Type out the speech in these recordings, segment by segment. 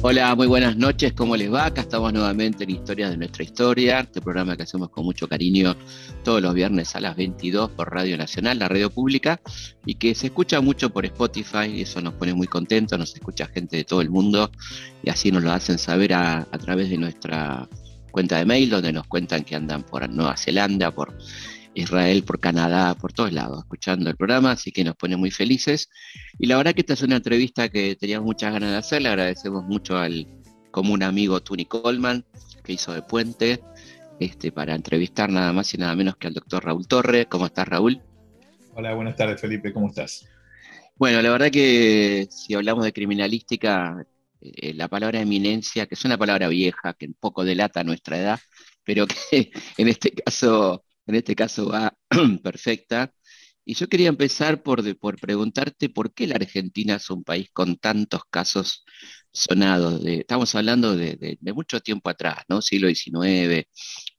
Hola, muy buenas noches, ¿cómo les va? Acá estamos nuevamente en Historias de nuestra historia, este programa que hacemos con mucho cariño todos los viernes a las 22 por Radio Nacional, la radio pública, y que se escucha mucho por Spotify, y eso nos pone muy contentos, nos escucha gente de todo el mundo, y así nos lo hacen saber a, a través de nuestra cuenta de mail, donde nos cuentan que andan por Nueva Zelanda, por Israel, por Canadá, por todos lados, escuchando el programa, así que nos pone muy felices. Y la verdad que esta es una entrevista que teníamos muchas ganas de hacer, le agradecemos mucho al común amigo Tony Coleman, que hizo de puente, este, para entrevistar nada más y nada menos que al doctor Raúl Torre. ¿Cómo estás, Raúl? Hola, buenas tardes, Felipe, ¿cómo estás? Bueno, la verdad que si hablamos de criminalística, eh, la palabra eminencia, que es una palabra vieja, que un poco delata nuestra edad, pero que en este caso en este caso va perfecta. Y yo quería empezar por, por preguntarte por qué la Argentina es un país con tantos casos sonados. Estamos hablando de, mucho tiempo atrás, ¿no? Siglo XIX.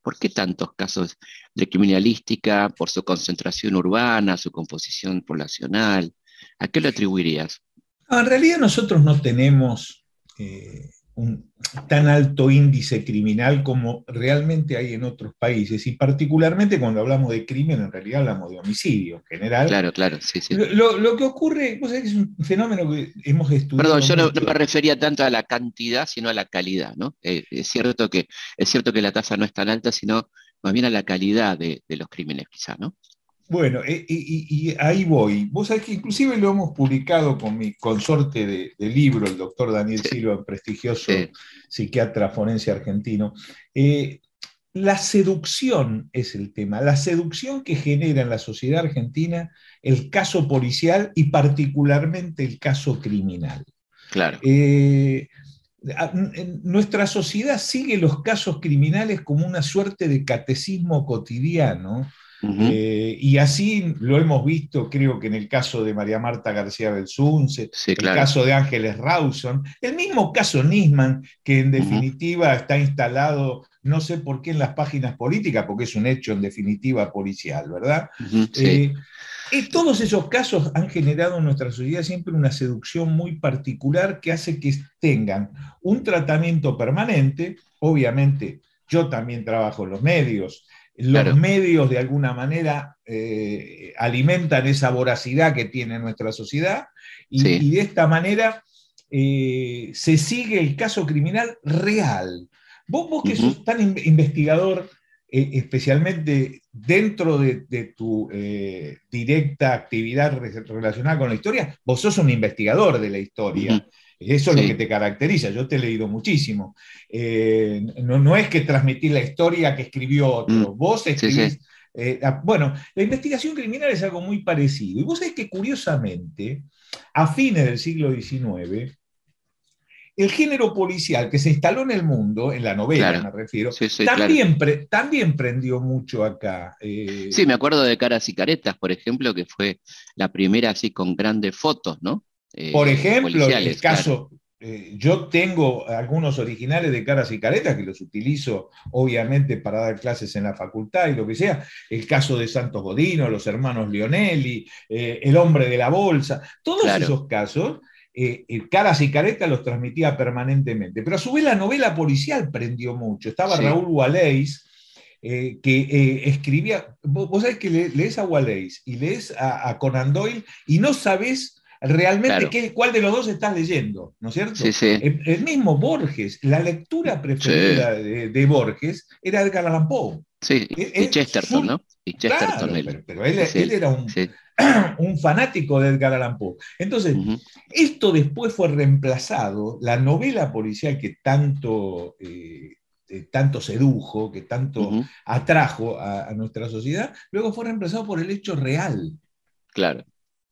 ¿Por qué tantos casos de criminalística por su concentración urbana, su composición poblacional? ¿A qué lo atribuirías? en realidad nosotros no tenemos eh, un tan alto índice criminal como realmente hay en otros países. Y particularmente cuando hablamos de crimen, en realidad hablamos de homicidio en general. Claro, claro, sí, sí. Lo, que ocurre, vos sabés que es un fenómeno que hemos estudiado. Perdón, yo no, me refería tanto a la cantidad, sino a la calidad, ¿no? Eh, es, cierto que, es cierto que la tasa no es tan alta, sino más bien a la calidad de, de los crímenes, quizá, ¿no? Bueno, eh, y, ahí voy. Vos sabés que inclusive lo hemos publicado con mi consorte de, libro, el doctor Daniel Silva, prestigioso psiquiatra forense argentino. Eh, la seducción es el tema, la seducción que genera en la sociedad argentina el caso policial y particularmente el caso criminal. Claro. Eh, nuestra sociedad sigue los casos criminales como una suerte de catecismo cotidiano eh, y así lo hemos visto, creo que en el caso de María Marta García Belsunce, el caso de Ángeles Rawson, el mismo caso Nisman, que en definitiva está instalado, no sé por qué en las páginas políticas, porque es un hecho en definitiva policial, ¿verdad? Eh, y todos esos casos han generado en nuestra sociedad siempre una seducción muy particular que hace que tengan un tratamiento permanente, obviamente. Yo también trabajo en los medios, los medios de alguna manera eh, alimentan esa voracidad que tiene nuestra sociedad y, de esta manera eh, se sigue el caso criminal real. Vos, vos que sos tan investigador, eh, especialmente dentro de, tu directa actividad relacionada con la historia, vos sos un investigador de la historia. Eso es lo que te caracteriza. Yo te he leído muchísimo. Eh, no, no, es que transmitir la historia que escribió otro. Mm. Vos escribís. Eh, bueno, la investigación criminal es algo muy parecido. Y vos sabés que curiosamente, a fines del siglo XIX, el género policial que se instaló en el mundo, en la novela me refiero, también, también, prendió mucho acá. Eh. Sí, me acuerdo de Caras y Caretas, por ejemplo, que fue la primera así con grandes fotos, ¿no? Eh, Por ejemplo, el caso, eh, yo tengo algunos originales de caras y caretas que los utilizo obviamente para dar clases en la facultad y lo que sea. El caso de Santos Godino, los hermanos Leonelli, eh, el hombre de la bolsa, todos esos casos. caras y caretas los transmitía permanentemente, pero a su vez la novela policial prendió mucho. Estaba Raúl Waleis, que escribía, vos, sabés que lees a Waleis y lees a, a Conan Doyle y no sabes realmente cuál de los dos estás leyendo, ¿no es cierto? El, mismo Borges, la lectura preferida de, Borges era Edgar Allan Poe. Sí, y Chesterton, ¿no? Y Chesterton. pero, él, era un, un, fanático de Edgar Allan Poe. Entonces, esto después fue reemplazado, la novela policial que tanto... Eh, eh, tanto sedujo, que tanto atrajo a, nuestra sociedad, luego fue reemplazado por el hecho real. Claro.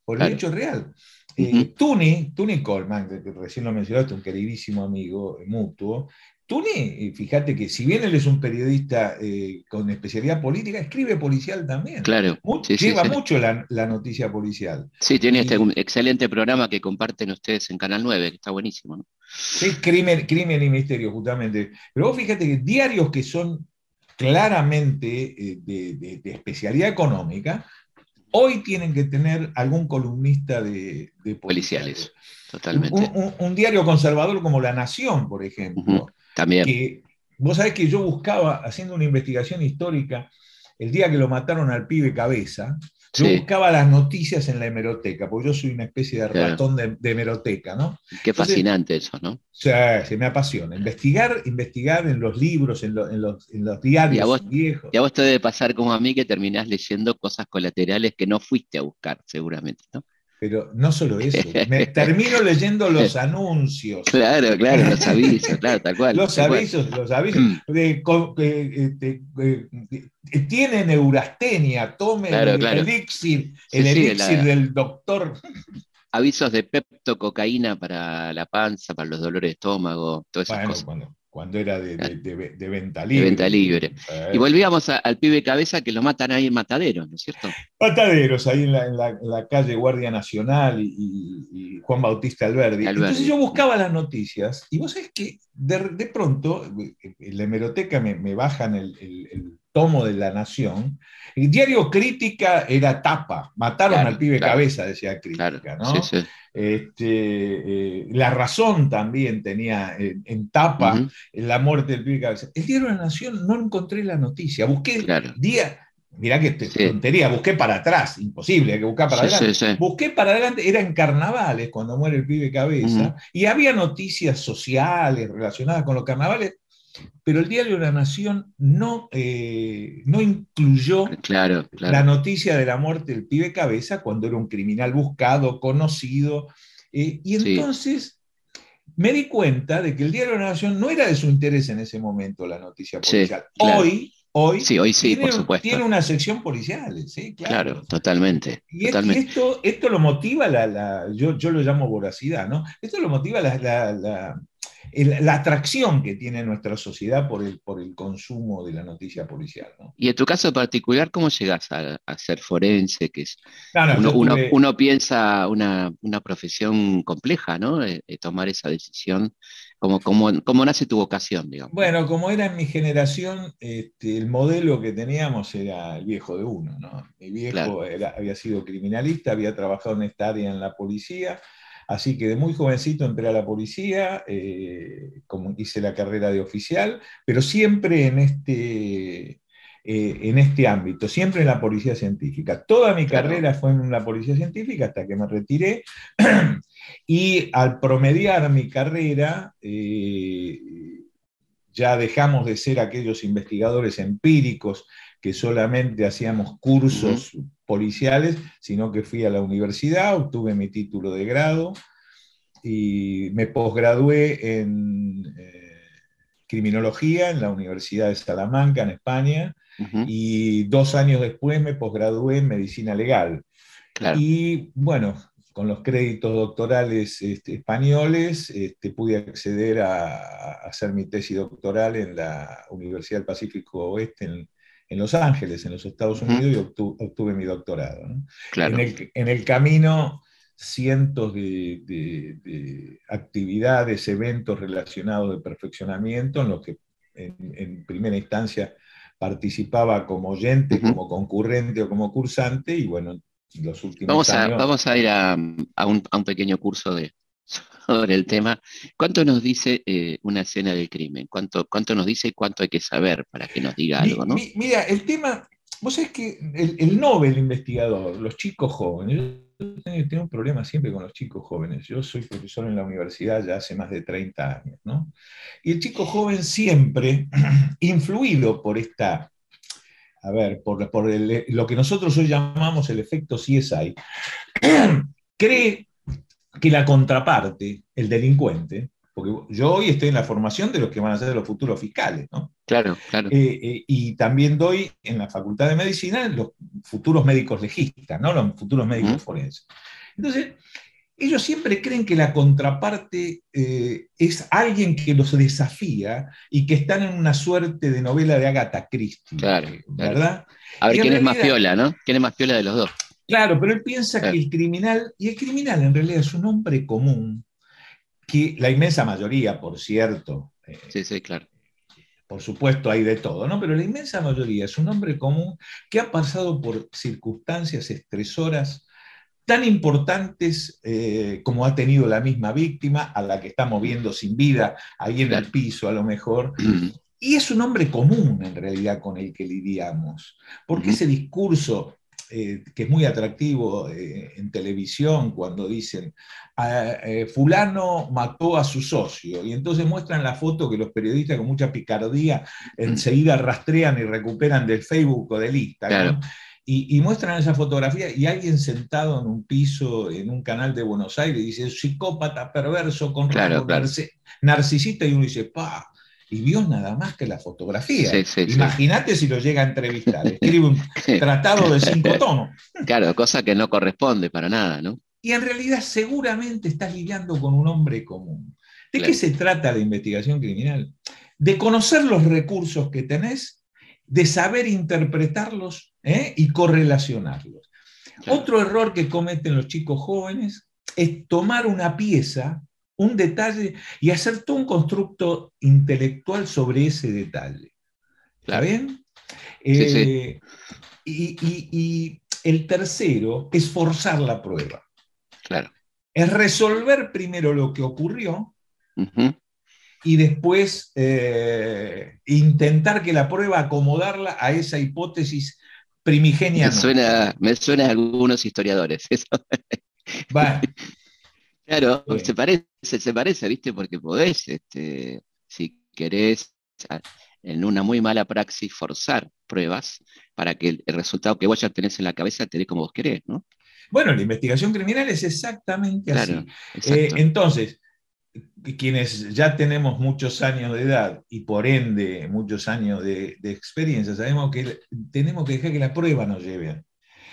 Por el hecho real. Eh, Tuni, Tuni Coleman, que recién lo mencionaste, un queridísimo amigo mutuo, Tuni, eh, fíjate que si bien él es un periodista eh, con especialidad política, escribe policial también. Claro. lleva mucho la, noticia policial. Sí, tiene este excelente programa que comparten ustedes en Canal 9, que está buenísimo. ¿no? Sí, crimen, crimen y misterio, justamente. Pero vos fíjate que diarios que son claramente de, especialidad económica, hoy tienen que tener algún columnista de, policiales. Totalmente. Un, diario conservador como La Nación, por ejemplo. También. Que, vos sabés que yo buscaba, haciendo una investigación histórica, el día que lo mataron al pibe Cabeza, yo buscaba las noticias en la hemeroteca, porque yo soy una especie de ratón de, hemeroteca, ¿no? Qué fascinante eso, ¿no? O sea, se me apasiona. Investigar, investigar en los libros, en, los, diarios viejos. Y a vos te debe pasar como a mí que terminás leyendo cosas colaterales que no fuiste a buscar, seguramente, ¿no? Pero no solo eso, me termino leyendo los anuncios. Claro, claro, los avisos, claro, tal cual. Los avisos, los avisos. Mm. Este, tiene neurastenia, tome el elixir, el elixir del doctor. Avisos de peptococaína para la panza, para los dolores de estómago, todas esas cosas cuando era de, venta libre. De venta libre. Y volvíamos al pibe cabeza que lo matan ahí en Mataderos, ¿no es cierto? Mataderos, ahí en la, calle Guardia Nacional y, Juan Bautista Alberdi. Entonces yo buscaba las noticias y vos sabés que de, pronto en la hemeroteca me, bajan el, tomo de La Nación. El diario Crítica era tapa, mataron al pibe cabeza, decía Crítica, ¿no? Este, eh, la razón también tenía en, tapa la muerte del pibe cabeza. El diario La Nación no encontré la noticia, busqué día, mirá que tontería, busqué para atrás, imposible, hay que buscar para adelante. busqué para adelante, era en carnavales cuando muere el pibe cabeza, y había noticias sociales relacionadas con los carnavales, pero el diario La Nación no, eh, no incluyó la noticia de la muerte del pibe cabeza cuando era un criminal buscado, conocido. Eh, y entonces me di cuenta de que el diario La Nación no era de su interés en ese momento la noticia policial. Hoy, hoy, sí, hoy sí, tiene, por supuesto. tiene una sección policial, ¿sí? Claro, totalmente. Y, esto, esto lo motiva la, yo, yo, lo llamo voracidad, ¿no? Esto lo motiva la, la atracción que tiene nuestra sociedad por el, por el consumo de la noticia policial. Y en tu caso particular, ¿cómo llegas a, ser forense? Que es, uno, piensa una, profesión compleja, ¿no? Eh, eh, tomar esa decisión. ¿Cómo, cómo, nace tu vocación, digamos? Bueno, como era en mi generación, este, el modelo que teníamos era el viejo de uno, ¿no? Mi viejo había sido criminalista, había trabajado en esta área en la policía, Así que de muy jovencito entré a la policía, eh, como hice la carrera de oficial, pero siempre en este, eh, en este ámbito, siempre en la policía científica. Toda mi carrera fue en la policía científica hasta que me retiré. y al promediar mi carrera, eh, ya dejamos de ser aquellos investigadores empíricos que solamente hacíamos cursos policiales, sino que fui a la universidad, obtuve mi título de grado y me posgradué en eh, criminología en la Universidad de Salamanca, en España, y dos años después me posgradué en medicina legal. Y bueno, con los créditos doctorales este, españoles, este, pude acceder a, hacer mi tesis doctoral en la Universidad del Pacífico Oeste en, en Los Ángeles, en los Estados Unidos, y obtuve, mi doctorado. En, el, camino, cientos de, actividades, eventos relacionados de perfeccionamiento, en los que en, primera instancia participaba como oyente, como concurrente o como cursante, y bueno, los últimos vamos a, Vamos a ir a, un, a un pequeño curso de, sobre el tema. ¿Cuánto nos dice eh, una escena del crimen? ¿Cuánto, ¿Cuánto nos dice y cuánto hay que saber para que nos diga algo? ¿no? mira, el tema, vos sabés que el, Nobel investigador, los chicos jóvenes, yo tengo un problema siempre con los chicos jóvenes. Yo soy profesor en la universidad ya hace más de 30 años, ¿no? Y el chico joven siempre, influido por esta, a ver, por, por lo que nosotros hoy llamamos el efecto CSI, cree que la contraparte, el delincuente, porque yo hoy estoy en la formación de los que van a ser los futuros fiscales, ¿no? Claro, claro. Eh, eh, y también doy en la Facultad de Medicina los futuros médicos legistas, ¿no? Los futuros médicos forenses. Entonces, ellos siempre creen que la contraparte eh, es alguien que los desafía y que están en una suerte de novela de Agatha Christie, claro, ¿verdad? A ver quién es más piola, ¿no? ¿Quién es más piola de los dos? Claro, pero él piensa que el criminal, y el criminal en realidad es un hombre común, que la inmensa mayoría, por cierto, sí, sí, claro. por supuesto hay de todo, ¿no? Pero la inmensa mayoría es un hombre común que ha pasado por circunstancias estresoras tan importantes eh, como ha tenido la misma víctima, a la que estamos viendo sin vida, ahí en el piso a lo mejor. Y es un hombre común en realidad con el que lidiamos, porque ese discurso eh, que es muy atractivo eh, en televisión cuando dicen, ah, eh, fulano mató a su socio, y entonces muestran la foto que los periodistas con mucha picardía enseguida rastrean y recuperan del Facebook o del Instagram. Y, muestran esa fotografía y alguien sentado en un piso en un canal de Buenos Aires dice, psicópata, perverso, con claro, narcisista, y uno dice, pa, y vio nada más que la fotografía. Imagínate si lo llega a entrevistar, escribe un tratado de cinco tomos. Claro, cosa que no corresponde para nada, ¿no? Y en realidad seguramente estás lidiando con un hombre común. ¿De qué se trata la investigación criminal? De conocer los recursos que tenés, de saber interpretarlos ¿eh? y correlacionarlos. Otro error que cometen los chicos jóvenes es tomar una pieza un detalle y hacer todo un constructo intelectual sobre ese detalle. ¿Está bien? Eh, y, el tercero es forzar la prueba. Claro. Es resolver primero lo que ocurrió y después eh, intentar que la prueba acomodarla a esa hipótesis primigenia. Me suena, me suena a algunos historiadores. Eso. Claro, se parece, se parece, ¿viste? Porque podés, este, si querés, en una muy mala praxis, forzar pruebas para que el, resultado que vos ya tenés en la cabeza te dé como vos querés, ¿no? Bueno, la investigación criminal es exactamente así. Eh, entonces, quienes ya tenemos muchos años de edad y por ende muchos años de, experiencia, sabemos que tenemos que dejar que la prueba nos lleve.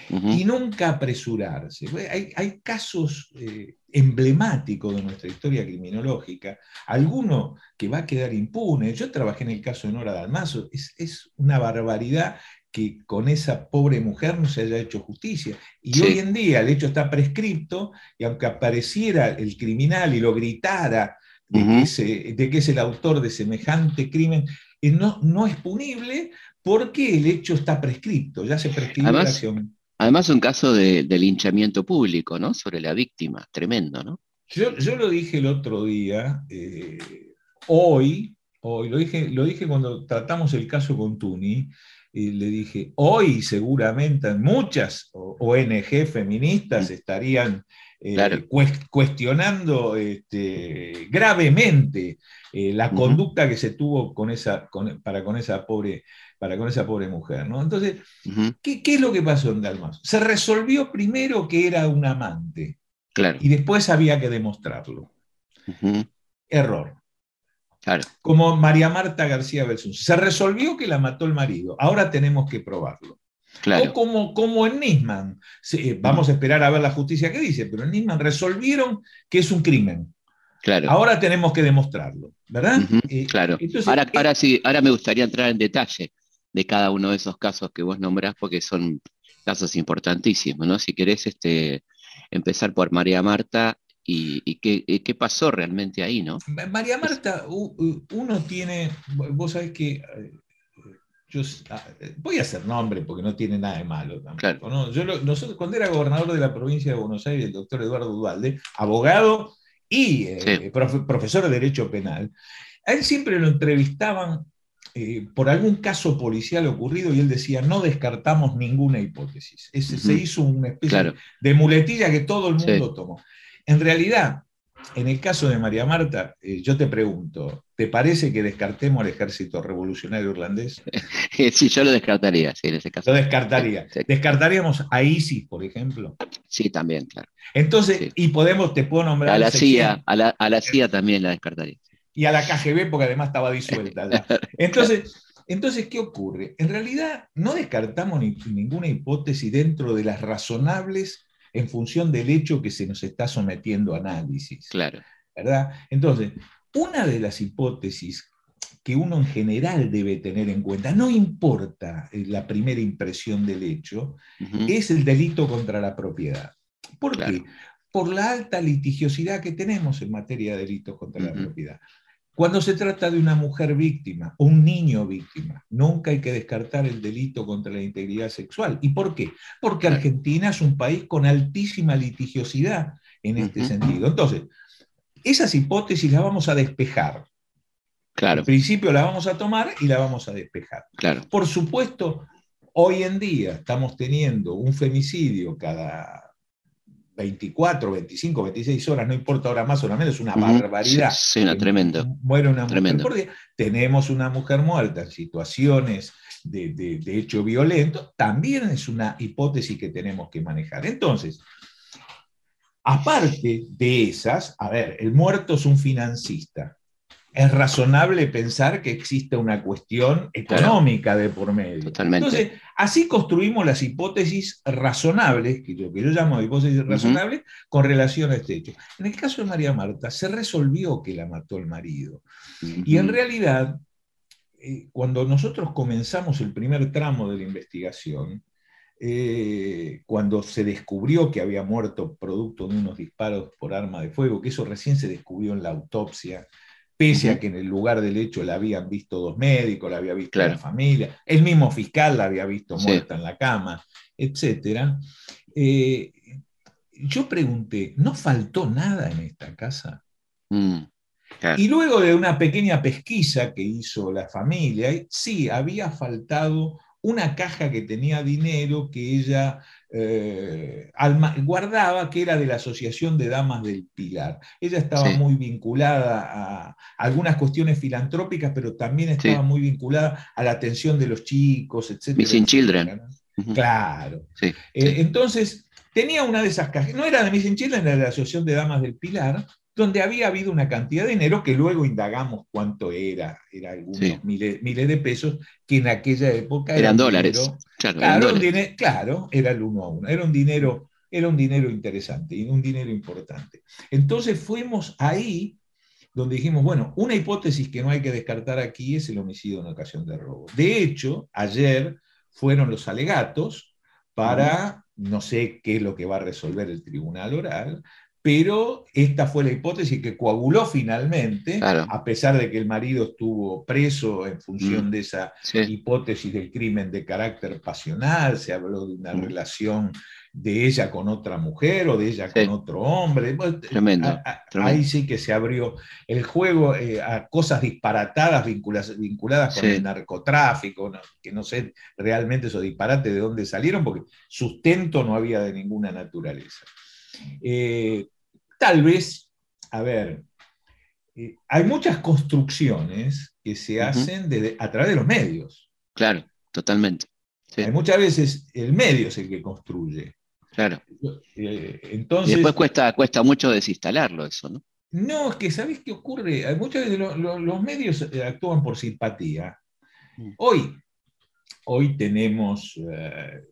Y nunca apresurarse. Hay, casos eh, emblemático de nuestra historia criminológica, alguno que va a quedar impune. Yo trabajé en el caso de Nora Dalmazo, es, una barbaridad que con esa pobre mujer no se haya hecho justicia. Y hoy en día el hecho está prescripto y aunque apareciera el criminal y lo gritara de, que, es, el autor de semejante crimen, eh, no, no es punible porque el hecho está prescripto, ya se prescribió la acción. Además, un caso de, linchamiento público, ¿no? Sobre la víctima, tremendo, ¿no? Yo, lo dije el otro día, eh, hoy, hoy lo, dije, lo dije cuando tratamos el caso con Tuni, y le dije, hoy seguramente muchas ONG feministas estarían eh, cuestionando este, gravemente eh, la conducta que se tuvo con esa, para con esa pobre para con esa pobre mujer. ¿no? Entonces, ¿qué, es lo que pasó en Dalmas? Se resolvió primero que era un amante. Claro. Y después había que demostrarlo. Error. Claro. Como María Marta García Belsun. Se resolvió que la mató el marido. Ahora tenemos que probarlo. Claro. O como, como en Nisman. vamos a esperar a ver la justicia que dice, pero en Nisman resolvieron que es un crimen. Claro. Ahora tenemos que demostrarlo, ¿verdad? Eh, claro. ahora, eh, ahora sí, ahora me gustaría entrar en detalle de cada uno de esos casos que vos nombrás, porque son casos importantísimos, ¿no? Si querés este, empezar por María Marta y, qué, pasó realmente ahí, ¿no? María Marta, uno tiene, vos sabés que eh, yo ah, voy a hacer nombre porque no tiene nada de malo tampoco, Yo nosotros, cuando era gobernador de la provincia de Buenos Aires, el doctor Eduardo Duvalde, abogado y eh, profesor de Derecho Penal, a él siempre lo entrevistaban eh, por algún caso policial ocurrido y él decía, no descartamos ninguna hipótesis. Se hizo una especie de muletilla que todo el mundo tomó. En realidad, en el caso de María Marta, eh, yo te pregunto, ¿te parece que descartemos al ejército revolucionario irlandés? Sí, yo lo descartaría, sí, en ese caso. Lo descartaría. ¿Descartaríamos a ISIS, por ejemplo? Sí, también, claro. Entonces, y podemos, te puedo nombrar... A la CIA, a la, a la CIA también la descartaría y a la KGB porque además estaba disuelta. Entonces, entonces, ¿qué ocurre? En realidad no descartamos ninguna hipótesis dentro de las razonables en función del hecho que se nos está sometiendo a análisis. Claro. ¿Verdad? Entonces, una de las hipótesis que uno en general debe tener en cuenta, no importa eh, la primera impresión del hecho, es el delito contra la propiedad. ¿Por qué? Por la alta litigiosidad que tenemos en materia de delitos contra la propiedad. Cuando se trata de una mujer víctima o un niño víctima, nunca hay que descartar el delito contra la integridad sexual. ¿Y por qué? Porque Argentina es un país con altísima litigiosidad en este sentido. Entonces, esas hipótesis las vamos a despejar. Claro. Al principio la vamos a tomar y la vamos a despejar. Claro. Por supuesto, hoy en día estamos teniendo un femicidio cada 24, 25, 26 horas, no importa ahora más o menos, es una barbaridad. Sí, una tremenda. Muere una mujer por día. Tenemos una mujer muerta en situaciones de, hecho violento, también es una hipótesis que tenemos que manejar. Entonces, aparte de esas, a ver, el muerto es un financista es razonable pensar que existe una cuestión económica de por medio. Totalmente. Entonces, así construimos las hipótesis razonables, que lo que yo llamo hipótesis razonables, con relación a este hecho. En el caso de María Marta, se resolvió que la mató el marido. Y en realidad, eh, cuando nosotros comenzamos el primer tramo de la investigación, eh, cuando se descubrió que había muerto producto de unos disparos por arma de fuego, que eso recién se descubrió en la autopsia, pese a que en el lugar del hecho la habían visto dos médicos, la había visto la familia, el mismo fiscal la había visto muerta en la cama, etc. Eh, yo pregunté, ¿no faltó nada en esta casa? Mm, y luego de una pequeña pesquisa que hizo la familia, sí, había faltado una caja que tenía dinero que ella eh, guardaba, que era de la Asociación de Damas del Pilar. Ella estaba muy vinculada a algunas cuestiones filantrópicas, pero también estaba muy vinculada a la atención de los chicos, etc. Missing Children. Claro. Eh, entonces, tenía una de esas cajas, no era de Missing Children, era de la Asociación de Damas del Pilar, donde había habido una cantidad de dinero que luego indagamos cuánto era, era algunos miles, de pesos, que en aquella época eran dólares. claro, claro, era el uno a uno, era un dinero, era un dinero interesante y un dinero importante. Entonces fuimos ahí donde dijimos, bueno, una hipótesis que no hay que descartar aquí es el homicidio en ocasión de robo. De hecho, ayer fueron los alegatos para, no sé qué es lo que va a resolver el tribunal oral, pero esta fue la hipótesis que coaguló finalmente, a pesar de que el marido estuvo preso en función mm, de esa hipótesis del crimen de carácter pasional, se habló de una mm. relación de ella con otra mujer o de ella con otro hombre. Tremendo, Ahí sí que se abrió el juego eh, a cosas disparatadas vinculadas, con el narcotráfico, que no sé realmente esos disparates de dónde salieron, porque sustento no había de ninguna naturaleza. Eh, tal vez, a ver, eh, hay muchas construcciones que se hacen a través de los medios. Claro, totalmente. Hay muchas veces el medio es el que construye. Claro. Eh, entonces, y después cuesta, cuesta mucho desinstalarlo eso, ¿no? No, es que ¿sabés qué ocurre? Muchas veces los medios eh, actúan por simpatía. Mm. Hoy, hoy tenemos,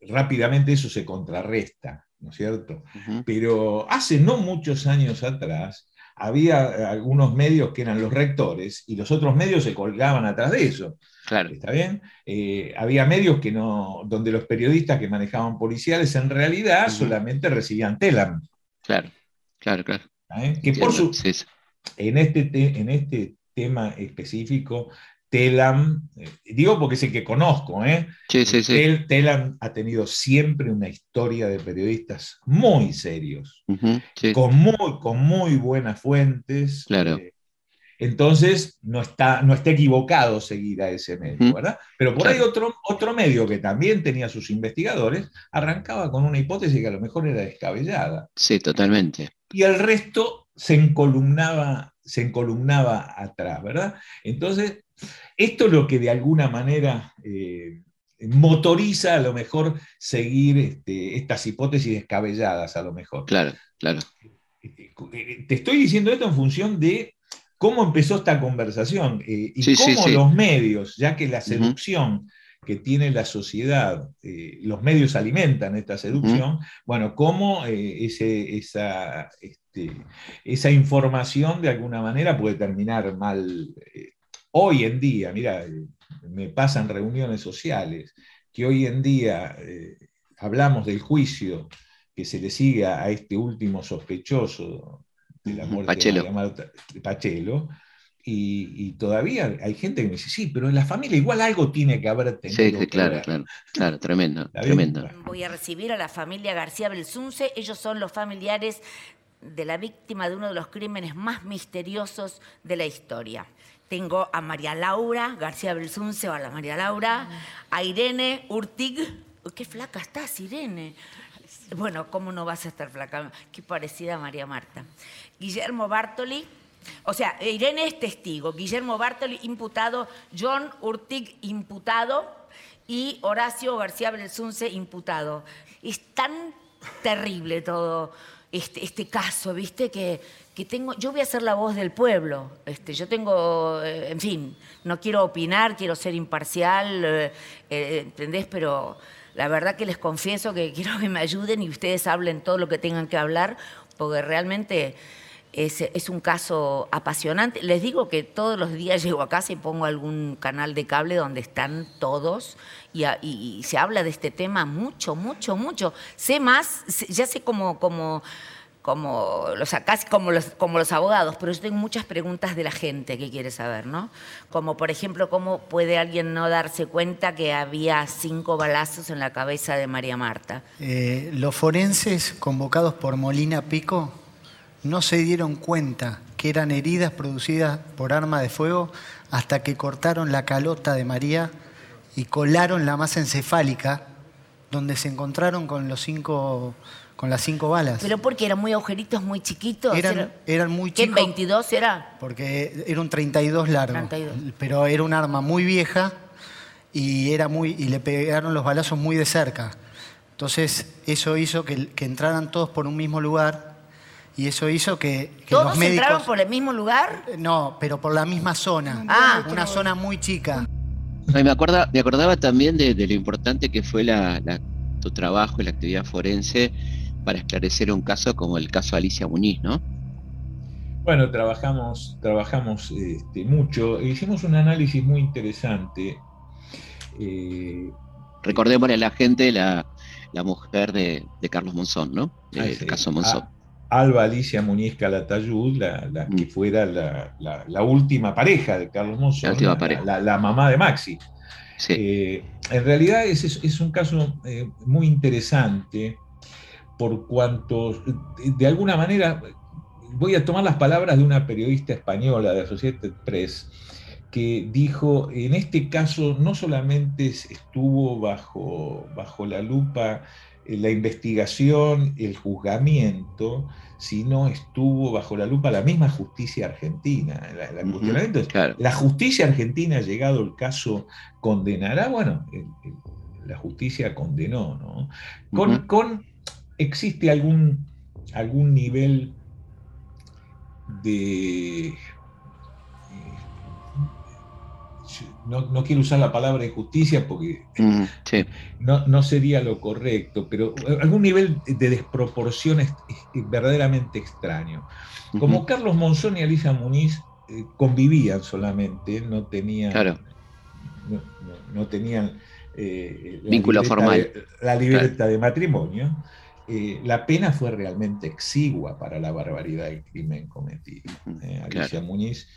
rápidamente eso se contrarresta. ¿No es cierto? Pero hace no muchos años atrás había algunos medios que eran los rectores y los otros medios se colgaban atrás de eso. Claro. ¿Está bien? Eh, había medios que no, donde los periodistas que manejaban policiales en realidad solamente recibían telam. Claro, claro, claro. Que por su, en, este en este tema específico Telam, eh, digo porque es el que conozco, ¿eh? Sí, sí, sí. Telam ha tenido siempre una historia de periodistas muy serios, con, muy, con muy buenas fuentes. Claro. Eh, entonces, no está, no está equivocado seguir a ese medio, ¿verdad? Pero por ahí otro, otro medio que también tenía sus investigadores arrancaba con una hipótesis que a lo mejor era descabellada. Sí, totalmente. Y el resto se encolumnaba, se encolumnaba atrás, ¿verdad? Entonces, esto es lo que de alguna manera eh, motoriza a lo mejor seguir este, estas hipótesis descabelladas, a lo mejor. Claro, claro. Te estoy diciendo esto en función de cómo empezó esta conversación eh, y cómo los medios, ya que la seducción que tiene la sociedad, eh, los medios alimentan esta seducción, bueno, cómo ese, esa, este, esa información de alguna manera puede terminar mal hoy en día, mira, me pasan reuniones sociales, que hoy en día eh, hablamos del juicio que se le sigue a este último sospechoso de la muerte de Pachelo, Y, todavía hay gente que me dice, sí, pero en la familia igual algo tiene que haber tenido. Sí, claro, claro, claro, tremendo, tremendo. Voy a recibir a la familia García Belsunce, ellos son los familiares de la víctima de uno de los crímenes más misteriosos de la historia. Tengo a María Laura García Belsunce, o a la María Laura, a Irene Urtig. qué flaca estás, Irene. Bueno, ¿cómo no vas a estar flaca? Qué parecida a María Marta. Guillermo Bartoli, o sea, Irene es testigo, Guillermo Bartoli imputado, John Urtig imputado y Horacio García Belsunce imputado. Es tan terrible todo este, este caso, ¿viste? Que, que, tengo, yo voy a ser la voz del pueblo. Este, yo tengo, eh, en fin, no quiero opinar, quiero ser imparcial, eh, eh, ¿entendés? Pero la verdad que les confieso que quiero que me ayuden y ustedes hablen todo lo que tengan que hablar, porque realmente es, un caso apasionante. Les digo que todos los días llego a casa y pongo algún canal de cable donde están todos y, se habla de este tema mucho, mucho, mucho. Sé más, ya sé como, como, como, los, casi como los, como los abogados, pero yo tengo muchas preguntas de la gente que quiere saber, ¿no? Como por ejemplo, ¿cómo puede alguien no darse cuenta que había cinco balazos en la cabeza de María Marta? Eh, los forenses convocados por Molina Pico no se dieron cuenta que eran heridas producidas por arma de fuego hasta que cortaron la calota de María y colaron la masa encefálica donde se encontraron con los cinco con las cinco balas. ¿Pero porque eran muy agujeritos, muy chiquitos? Eran, eran muy chicos. ¿Qué, 22 era? Porque era un 32 largo. Pero era un arma muy vieja y, era muy, y le pegaron los balazos muy de cerca. Entonces, eso hizo que, que entraran todos por un mismo lugar y eso hizo que, ¿Todos entraron por el mismo lugar? No, pero por la misma zona. Ah, una zona muy chica. me, acuerda, me acordaba también de, lo importante que fue la, tu trabajo y la actividad forense para esclarecer un caso como el caso Alicia Muniz, ¿no? Bueno, trabajamos, trabajamos este, mucho. Hicimos un análisis muy interesante. Eh, Recordémosle a la gente la, mujer de, Carlos Monzón, ¿no? el caso Monzón. Alba Alicia Muñiz Calatayud, la, que mm. fuera la, última pareja de Carlos Monzón, la, mamá de Maxi. Eh, en realidad es, es un caso eh, muy interesante por cuanto, de alguna manera, voy a tomar las palabras de una periodista española de Associated Press, que dijo, en este caso no solamente estuvo bajo, bajo la lupa eh, la investigación, el juzgamiento, sino estuvo bajo la lupa la misma justicia argentina. La, justicia argentina ha llegado el caso condenará, bueno, la justicia condenó, ¿no? Con, con existe algún, algún nivel de no, quiero usar la palabra injusticia porque no, sería lo correcto, pero algún nivel de desproporción es, verdaderamente extraño. Como Carlos Monzón y Alicia Muniz eh, convivían solamente, no tenían, no, tenían eh, vínculo formal. la libertad de matrimonio. Eh, la pena fue realmente exigua para la barbaridad del crimen cometido. Alicia Muniz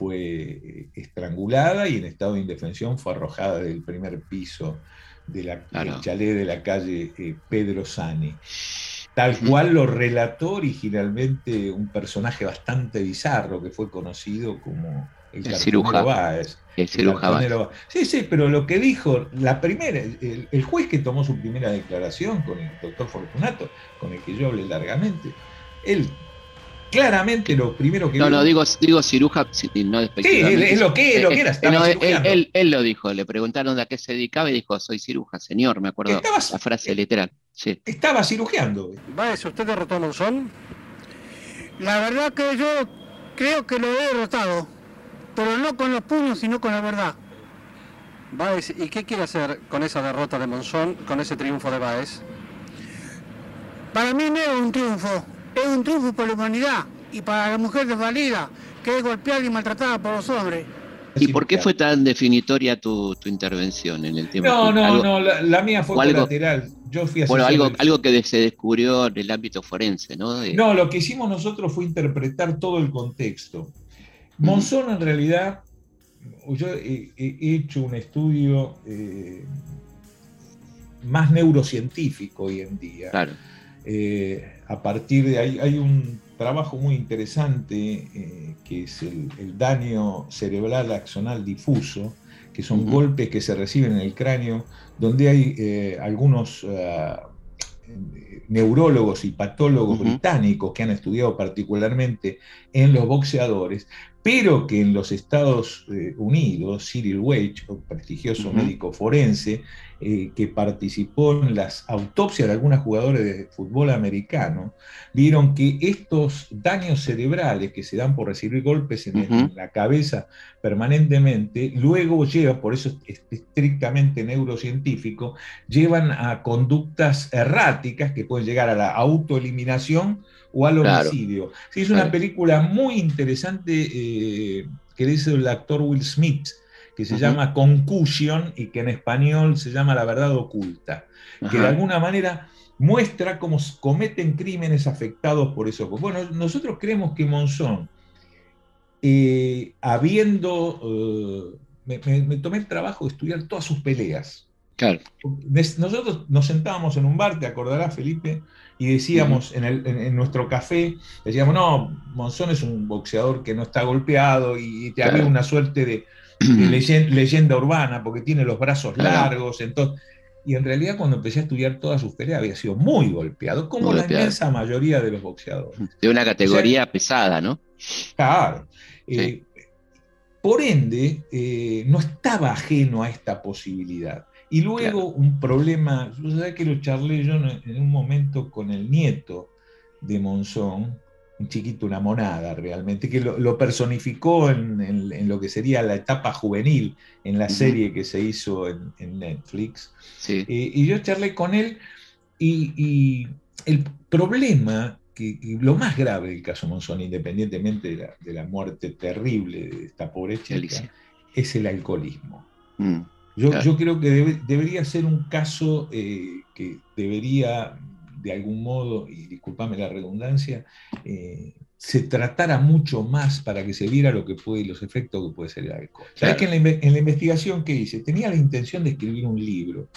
fue eh, estrangulada y en estado de indefensión fue arrojada del primer piso de del chalet de la calle eh, Pedro Sani. Tal cual lo relató originalmente un personaje bastante bizarro que fue conocido como el, el cirujano. El cirujano Sí, sí, pero lo que dijo, la primera, el, el, juez que tomó su primera declaración con el doctor Fortunato, con el que yo hablé largamente, él claramente lo primero que. No, no, digo, digo ciruja, no Sí, es lo que, lo que era. él, lo dijo, le preguntaron a qué se dedicaba y dijo, soy ciruja, señor, me acuerdo la frase literal. Sí. Estaba cirugiando. ¿Va usted derrotó a Monzón? La verdad que yo creo que lo he derrotado, pero no con los puños, sino con la verdad. Baez, ¿y qué quiere hacer con esa derrota de Monzón, con ese triunfo de Baez? Para mí no es un triunfo, es un triunfo por la humanidad y para la mujer desvalida, que es golpeada y maltratada por los hombres. ¿Y por qué fue tan definitoria tu, intervención en el tema? No, no, no, la, mía fue colateral. Yo fui bueno, algo, algo que se descubrió en el ámbito forense, ¿no? No, lo que hicimos nosotros fue interpretar todo el contexto. Monzón en realidad, yo he, hecho un estudio eh, más neurocientífico hoy en día. Claro. Eh, a partir de ahí hay un trabajo muy interesante eh, que es el, daño cerebral axonal difuso, que son golpes que se reciben en el cráneo, donde hay algunos ah, neurólogos y patólogos británicos que han estudiado particularmente en los boxeadores, pero que en los Estados eh, Unidos, Cyril Wage, un prestigioso médico forense, eh, que participó en las autopsias de algunos jugadores de fútbol americano, vieron que estos daños cerebrales que se dan por recibir golpes en, la cabeza permanentemente, luego llevan, por eso es estrictamente neurocientífico, llevan a conductas erráticas que pueden llegar a la autoeliminación o al homicidio. Sí, es una película muy interesante eh, que dice el actor Will Smith, que se llama Concussion y que en español se llama La verdad oculta, que de alguna manera muestra cómo cometen crímenes afectados por eso. Bueno, nosotros creemos que Monzón, eh, habiendo, eh, me, tomé el trabajo de estudiar todas sus peleas. Claro. Nosotros nos sentábamos en un bar, te acordarás, Felipe, y decíamos en, nuestro café, decíamos, no, Monzón es un boxeador que no está golpeado y te había una suerte de, leyenda, urbana porque tiene los brazos largos, entonces... Y en realidad cuando empecé a estudiar todas sus peleas había sido muy golpeado, como la inmensa mayoría de los boxeadores. De una categoría pesada, ¿no? Claro. Eh, por ende, eh, no estaba ajeno a esta posibilidad. Y luego un problema, sabes que lo charlé yo en un momento con el nieto de Monzón, un chiquito, una monada realmente, que lo, personificó en, lo que sería la etapa juvenil en la serie que se hizo en, Netflix. Sí. Eh, y yo charlé con él y, el problema, que, lo más grave del caso Monzón, independientemente de la, muerte terrible de esta pobre chica, es el alcoholismo. Mm. Yo, creo que debería ser un caso eh, que debería, de algún modo, y discúlpame la redundancia, eh, se tratara mucho más para que se viera lo que puede, los efectos que puede ser el alcohol. ¿Sabes que en la, investigación que hice tenía la intención de escribir un libro?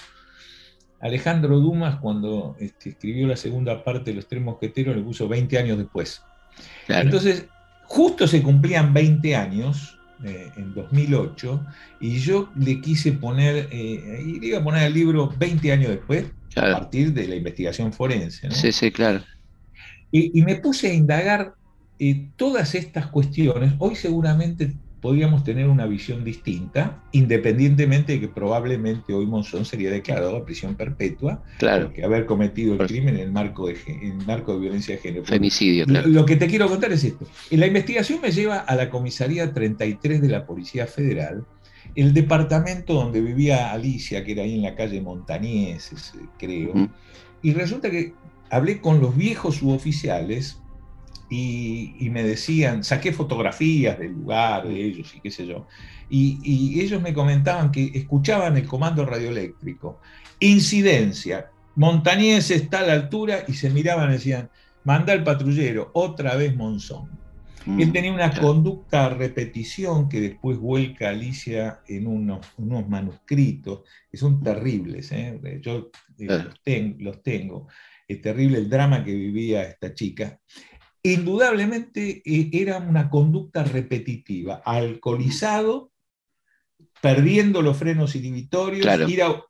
Alejandro Dumas, cuando este, escribió la segunda parte de Los Tres Mosqueteros, le puso 20 años después. Entonces, justo se cumplían 20 años eh, en 2008, y yo le quise poner, eh, y le iba a poner el libro 20 años después, a partir de la investigación forense. Sí, sí, claro. Y, me puse a indagar eh, todas estas cuestiones. Hoy seguramente podríamos tener una visión distinta, independientemente de que probablemente hoy Monzón sería declarado a prisión perpetua claro. por haber cometido el crimen en el marco de, en marco de violencia de género. Femicidio, claro. Lo que te quiero contar es esto. En la investigación me lleva a la comisaría 33 de la Policía Federal, el departamento donde vivía Alicia, que era ahí en la calle Montañeses, creo, y resulta que hablé con los viejos suboficiales y, me decían, saqué fotografías del lugar de ellos y qué sé yo, y, ellos me comentaban que escuchaban el comando radioeléctrico. Incidencia, Montañés está a la altura y se miraban y decían, manda el patrullero, otra vez Monzón. Mm, Él tenía una conducta a repetición que después vuelca Alicia en unos, unos manuscritos, que son terribles, ¿eh? yo eh, los, los, tengo. Es terrible el drama que vivía esta chica indudablemente eh, era una conducta repetitiva, alcoholizado, perdiendo los frenos inhibitorios, ir, a,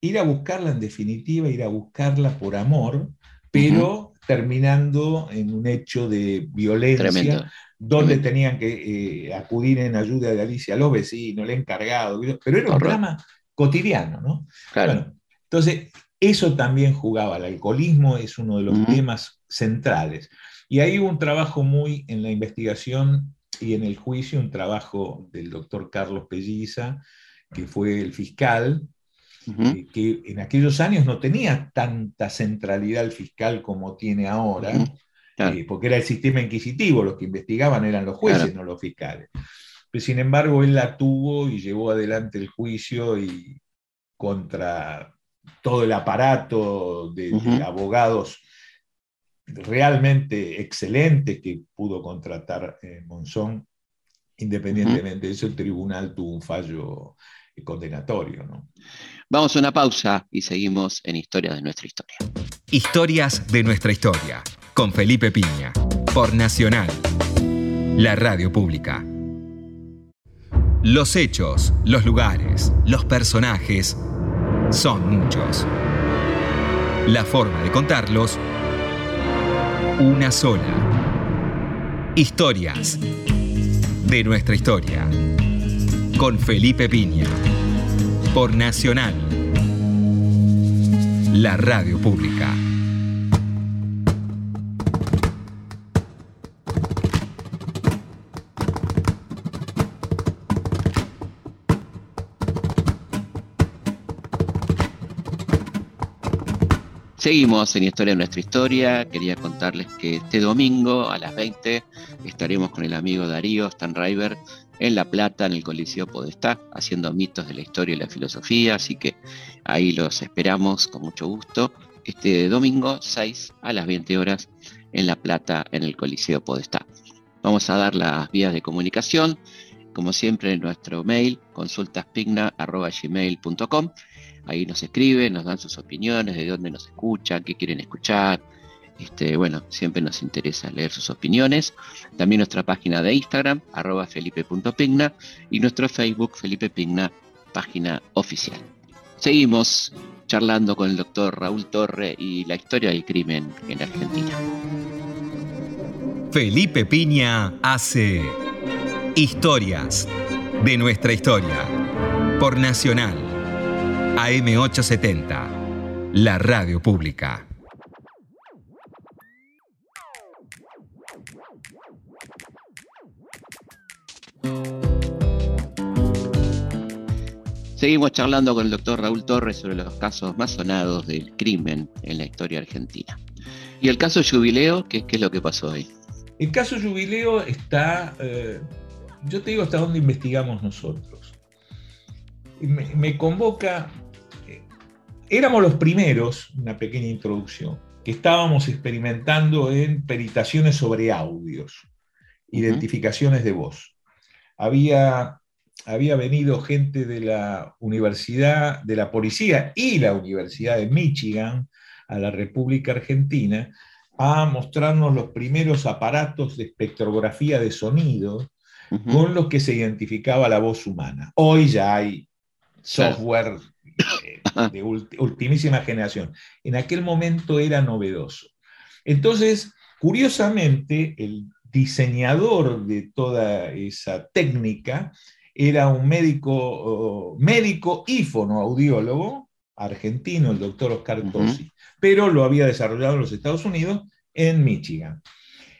ir, a, buscarla en definitiva, ir a buscarla por amor, pero terminando en un hecho de violencia, donde tenían que eh, acudir en ayuda de Alicia los vecinos, el encargado, pero era un drama cotidiano, ¿no? entonces, eso también jugaba, el alcoholismo es uno de los temas centrales. Y ahí hubo un trabajo muy en la investigación y en el juicio, un trabajo del doctor Carlos Pelliza, que fue el fiscal, eh, que en aquellos años no tenía tanta centralidad el fiscal como tiene ahora, eh, porque era el sistema inquisitivo, los que investigaban eran los jueces, no los fiscales. Pero sin embargo, él la tuvo y llevó adelante el juicio y contra todo el aparato de abogados realmente excelente que pudo contratar eh, Monzón, independientemente de eso, el tribunal tuvo un fallo condenatorio. ¿no? Vamos a una pausa y seguimos en Historias de nuestra historia. Historias de nuestra historia, con Felipe Piña, por Nacional, la radio pública. Los hechos, los lugares, los personajes son muchos. La forma de contarlos, una sola. Historias de nuestra historia. Con Felipe Piña. Por Nacional. La radio pública. Seguimos en Historia de nuestra historia. Quería contarles que este domingo a las 20 estaremos con el amigo Darío Stanriver en La Plata, en el Coliseo Podestá, haciendo mitos de la historia y la filosofía. Así que ahí los esperamos con mucho gusto. Este domingo 6 a las 20 horas en La Plata, en el Coliseo Podestá. Vamos a dar las vías de comunicación. Como siempre, nuestro mail, consultaspigna.gmail.com Ahí nos escriben, nos dan sus opiniones, de dónde nos escuchan, qué quieren escuchar. Este, bueno, siempre nos interesa leer sus opiniones. También nuestra página de Instagram, arroba felipe.pigna, y nuestro Facebook, Felipe Pigna, página oficial. Seguimos charlando con el doctor Raúl Torre y la historia del crimen en Argentina. Felipe Piña hace historias de nuestra historia por Nacional AM870, la radio pública. Seguimos charlando con el doctor Raúl Torres sobre los casos más sonados del crimen en la historia argentina. ¿Y el caso Jubileo? ¿Qué, qué es lo que pasó ahí? El caso Jubileo está, eh, yo te digo hasta dónde investigamos nosotros. me convoca éramos los primeros, una pequeña introducción, que estábamos experimentando en peritaciones sobre audios, identificaciones de voz. Había, había venido gente de la Universidad, de la Policía y la Universidad de Michigan a la República Argentina a mostrarnos los primeros aparatos de espectrografía de sonido con los que se identificaba la voz humana. Hoy ya hay software de ultimísima generación. En aquel momento era novedoso. Entonces, curiosamente, el diseñador de toda esa técnica era un médico, médico y fonoaudiólogo argentino, el doctor Oscar Tosi, pero lo había desarrollado en los Estados Unidos, en Michigan.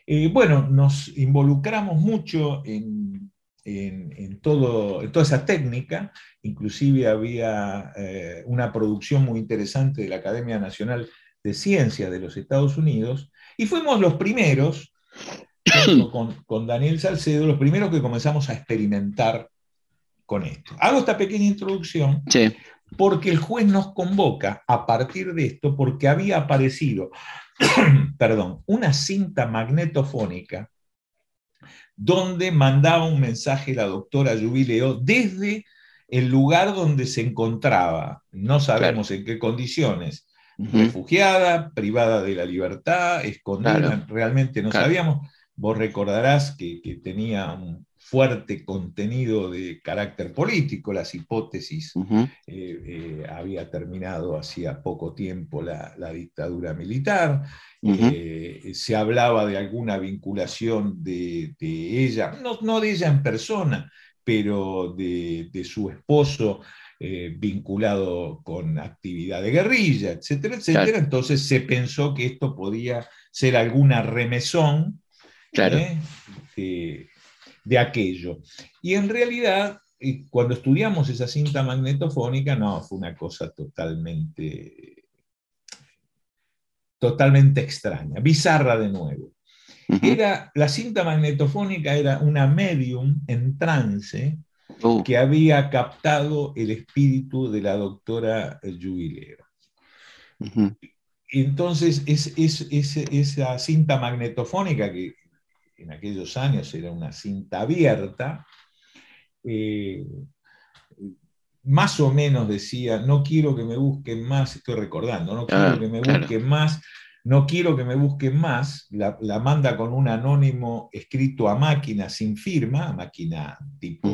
Eh, bueno, nos involucramos mucho en, en, todo, en toda esa técnica. Inclusive había eh, una producción muy interesante de la Academia Nacional de Ciencias de los Estados Unidos, y fuimos los primeros, con, con, Daniel Salcedo, los primeros que comenzamos a experimentar con esto. Hago esta pequeña introducción porque el juez nos convoca a partir de esto, porque había aparecido, perdón, una cinta magnetofónica donde mandaba un mensaje la doctora Jubileo desde el lugar donde se encontraba, no sabemos en qué condiciones, refugiada, privada de la libertad, escondida, realmente no sabíamos. Vos recordarás que, tenía un fuerte contenido de carácter político, las hipótesis, eh, eh, había terminado hacía poco tiempo la, dictadura militar, eh, se hablaba de alguna vinculación de, ella, no, no de ella en persona, pero de, su esposo vinculado con actividad de guerrilla, etcétera, etcétera. Entonces se pensó que esto podía ser alguna remesón ¿eh? De, aquello. Y en realidad, eh, cuando estudiamos esa cinta magnetofónica, no, fue una cosa totalmente, totalmente extraña, bizarra de nuevo. Era, la cinta magnetofónica era una medium en trance uh. que había captado el espíritu de la doctora Jubileo. Entonces, es, esa cinta magnetofónica que en aquellos años era una cinta abierta, eh, más o menos decía, no quiero que me busquen más, estoy recordando, no quiero Ah, que me claro. busquen más, no quiero que me busquen más, la, la manda con un anónimo escrito a máquina sin firma, a máquina tipo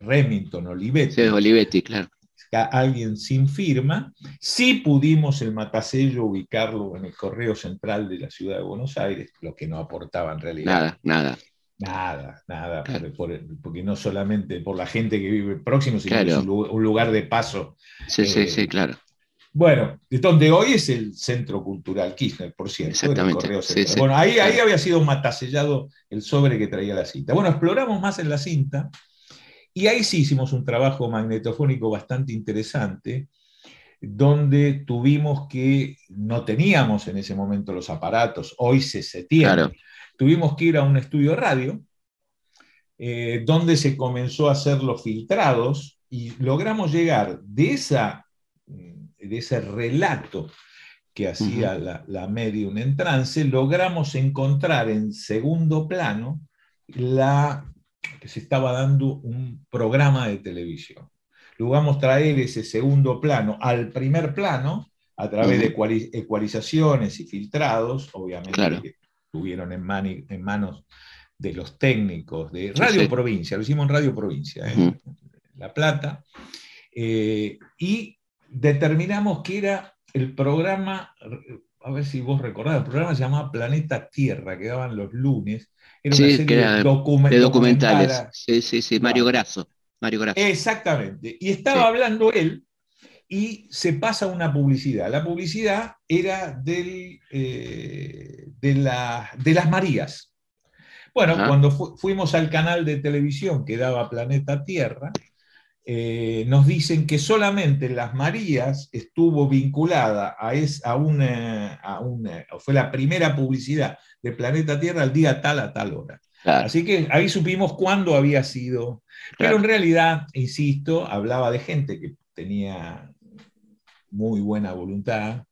Remington, Olivetti, Sí, Olivetti, claro. A alguien sin firma. Sí pudimos el matasello ubicarlo en el correo central de la ciudad de Buenos Aires, lo que no aportaba en realidad Nada, nada. Nada, nada, Claro. por- por- porque no solamente por la gente que vive próximo, sino Claro. que es un lu- un lugar de paso. Sí, sí, Eh, sí, claro. Bueno, de donde hoy es el Centro Cultural Kirchner, por cierto. el Exactamente, sí, sí. Bueno, ahí, ahí había sido matasellado el sobre que traía la cinta. Bueno, exploramos más en la cinta y ahí sí hicimos un trabajo magnetofónico bastante interesante, donde tuvimos que, no teníamos en ese momento los aparatos, hoy se, se Claro. tuvimos que ir a un estudio de radio, eh, donde se comenzó a hacer los filtrados y logramos llegar de, esa, de ese relato que hacía la, la medium en trance, logramos encontrar en segundo plano la que se estaba dando un programa de televisión. Logramos traer ese segundo plano al primer plano a través de ecualizaciones y filtrados, obviamente Claro. que estuvieron en, mani- en manos de los técnicos de Radio sí. Provincia, lo hicimos en Radio Provincia, ¿eh? La Plata, eh, y determinamos que era el programa, a ver si vos recordás, el programa se llamaba Planeta Tierra, que daban los lunes, era una Sí, serie que era de, documen- De documentales. documentada. Sí, sí, sí. Mario. Grasso. Mario Grasso. Exactamente. Y estaba Sí. hablando él y se pasa una publicidad. La publicidad era del, eh, de, la- de las Marías. Bueno, Ajá. cuando fu- fuimos al canal de televisión que daba Planeta Tierra, eh, nos dicen que solamente Las Marías estuvo vinculada a, es, a, una, a una- fue la primera publicidad de Planeta Tierra al día tal a tal hora. Claro, Así que ahí supimos cuándo había sido. Pero claro. en realidad, insisto, hablaba de gente que tenía muy buena voluntad,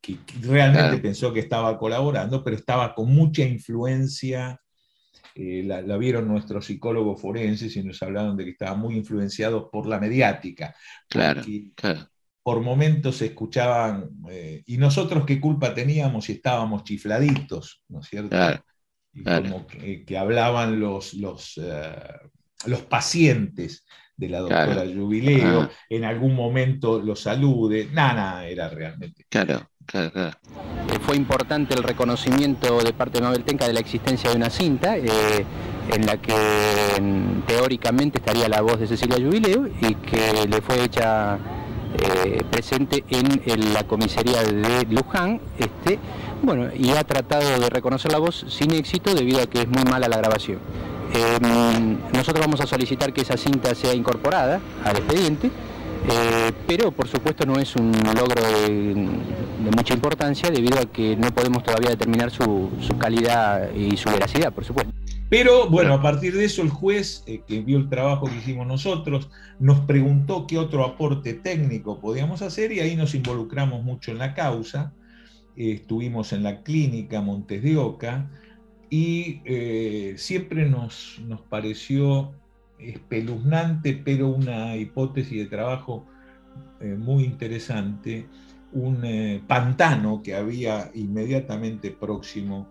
que realmente Claro. pensó que estaba colaborando, pero estaba con mucha influencia. Eh, la, la vieron nuestros psicólogos forenses y nos hablaron de que estaban muy influenciados por la mediática. Claro, por momentos se escuchaban, eh, y nosotros qué culpa teníamos si estábamos chifladitos, ¿no es cierto? Claro, y claro. como que, que hablaban los, los, eh, los pacientes de la doctora Claro. Jubileo, Ah. en algún momento los salude, nada, nada, era realmente. Claro, Fue importante el reconocimiento de parte de Mabel Tenca de la existencia de una cinta eh, en la que mm, teóricamente estaría la voz de Cecilia Jubileo y que le fue hecha eh, presente en, en la comisaría de Luján. Este, bueno, y ha tratado de reconocer la voz sin éxito debido a que es muy mala la grabación. Eh, mm, nosotros vamos a solicitar que esa cinta sea incorporada al expediente. Eh, pero por supuesto no es un logro de, mucha importancia debido a que no podemos todavía determinar su, calidad y su veracidad, por supuesto. Pero bueno, a partir de eso el juez, eh, que vio el trabajo que hicimos nosotros, nos preguntó qué otro aporte técnico podíamos hacer y ahí nos involucramos mucho en la causa. Eh, estuvimos en la clínica Montes de Oca y siempre nos, nos pareció espeluznante, pero una hipótesis de trabajo eh, muy interesante, un eh, pantano que había inmediatamente próximo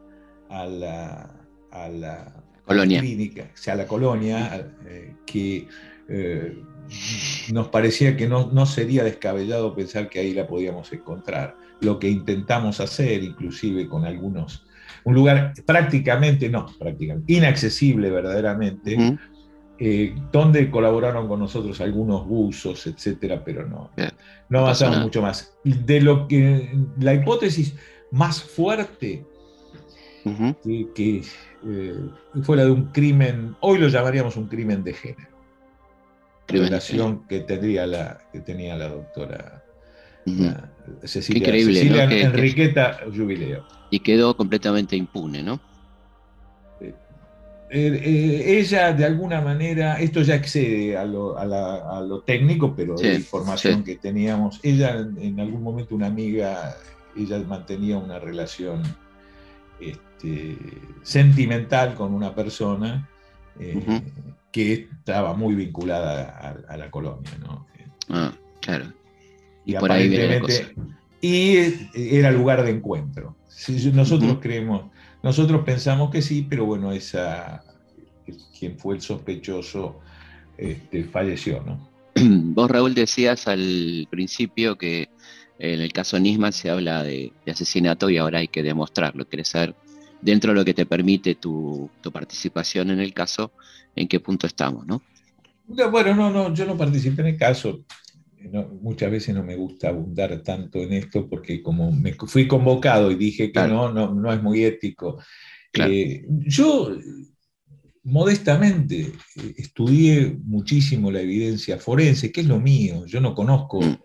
a la, a la Colonia. clínica, o sea, a la colonia, eh, que nos parecía que no, no sería descabellado pensar que ahí la podíamos encontrar. Lo que intentamos hacer, inclusive con algunos, un lugar prácticamente, no, prácticamente, inaccesible verdaderamente. Eh, donde colaboraron con nosotros algunos buzos, etcétera, pero no, Bien. no avanzamos mucho más. De lo que la hipótesis más fuerte que, que, eh, fue la de un crimen, hoy lo llamaríamos un crimen de género, Crimen relación que tendría la que tenía la doctora la Cecilia, Cecilia ¿no? Que- que- Enriqueta Jubileo. Y quedó completamente impune, ¿no? Eh, eh, ella de alguna manera, esto ya excede a lo, a la- a lo técnico, pero Sí, de información sí. que teníamos, ella en, algún momento una amiga, ella mantenía una relación este, sentimental con una persona eh, que estaba muy vinculada a, la colonia. ¿no? Ah, claro. Y, por ahí Y era lugar de encuentro. Nosotros creemos, nosotros pensamos que sí, pero bueno, esa, quien fue el sospechoso este, falleció, ¿no? Vos, Raúl, decías al principio que en el caso Nisman se habla de, asesinato y ahora hay que demostrarlo. ¿Querés saber, dentro de lo que te permite tu, participación en el caso, en qué punto estamos, no? Bueno, no, no, yo no participé en el caso. Muchas veces no me gusta abundar tanto en esto porque como me fui convocado y dije que no, no, no es muy ético. Eh, yo modestamente eh, estudié muchísimo la evidencia forense, que es lo mío. Yo no conozco mm.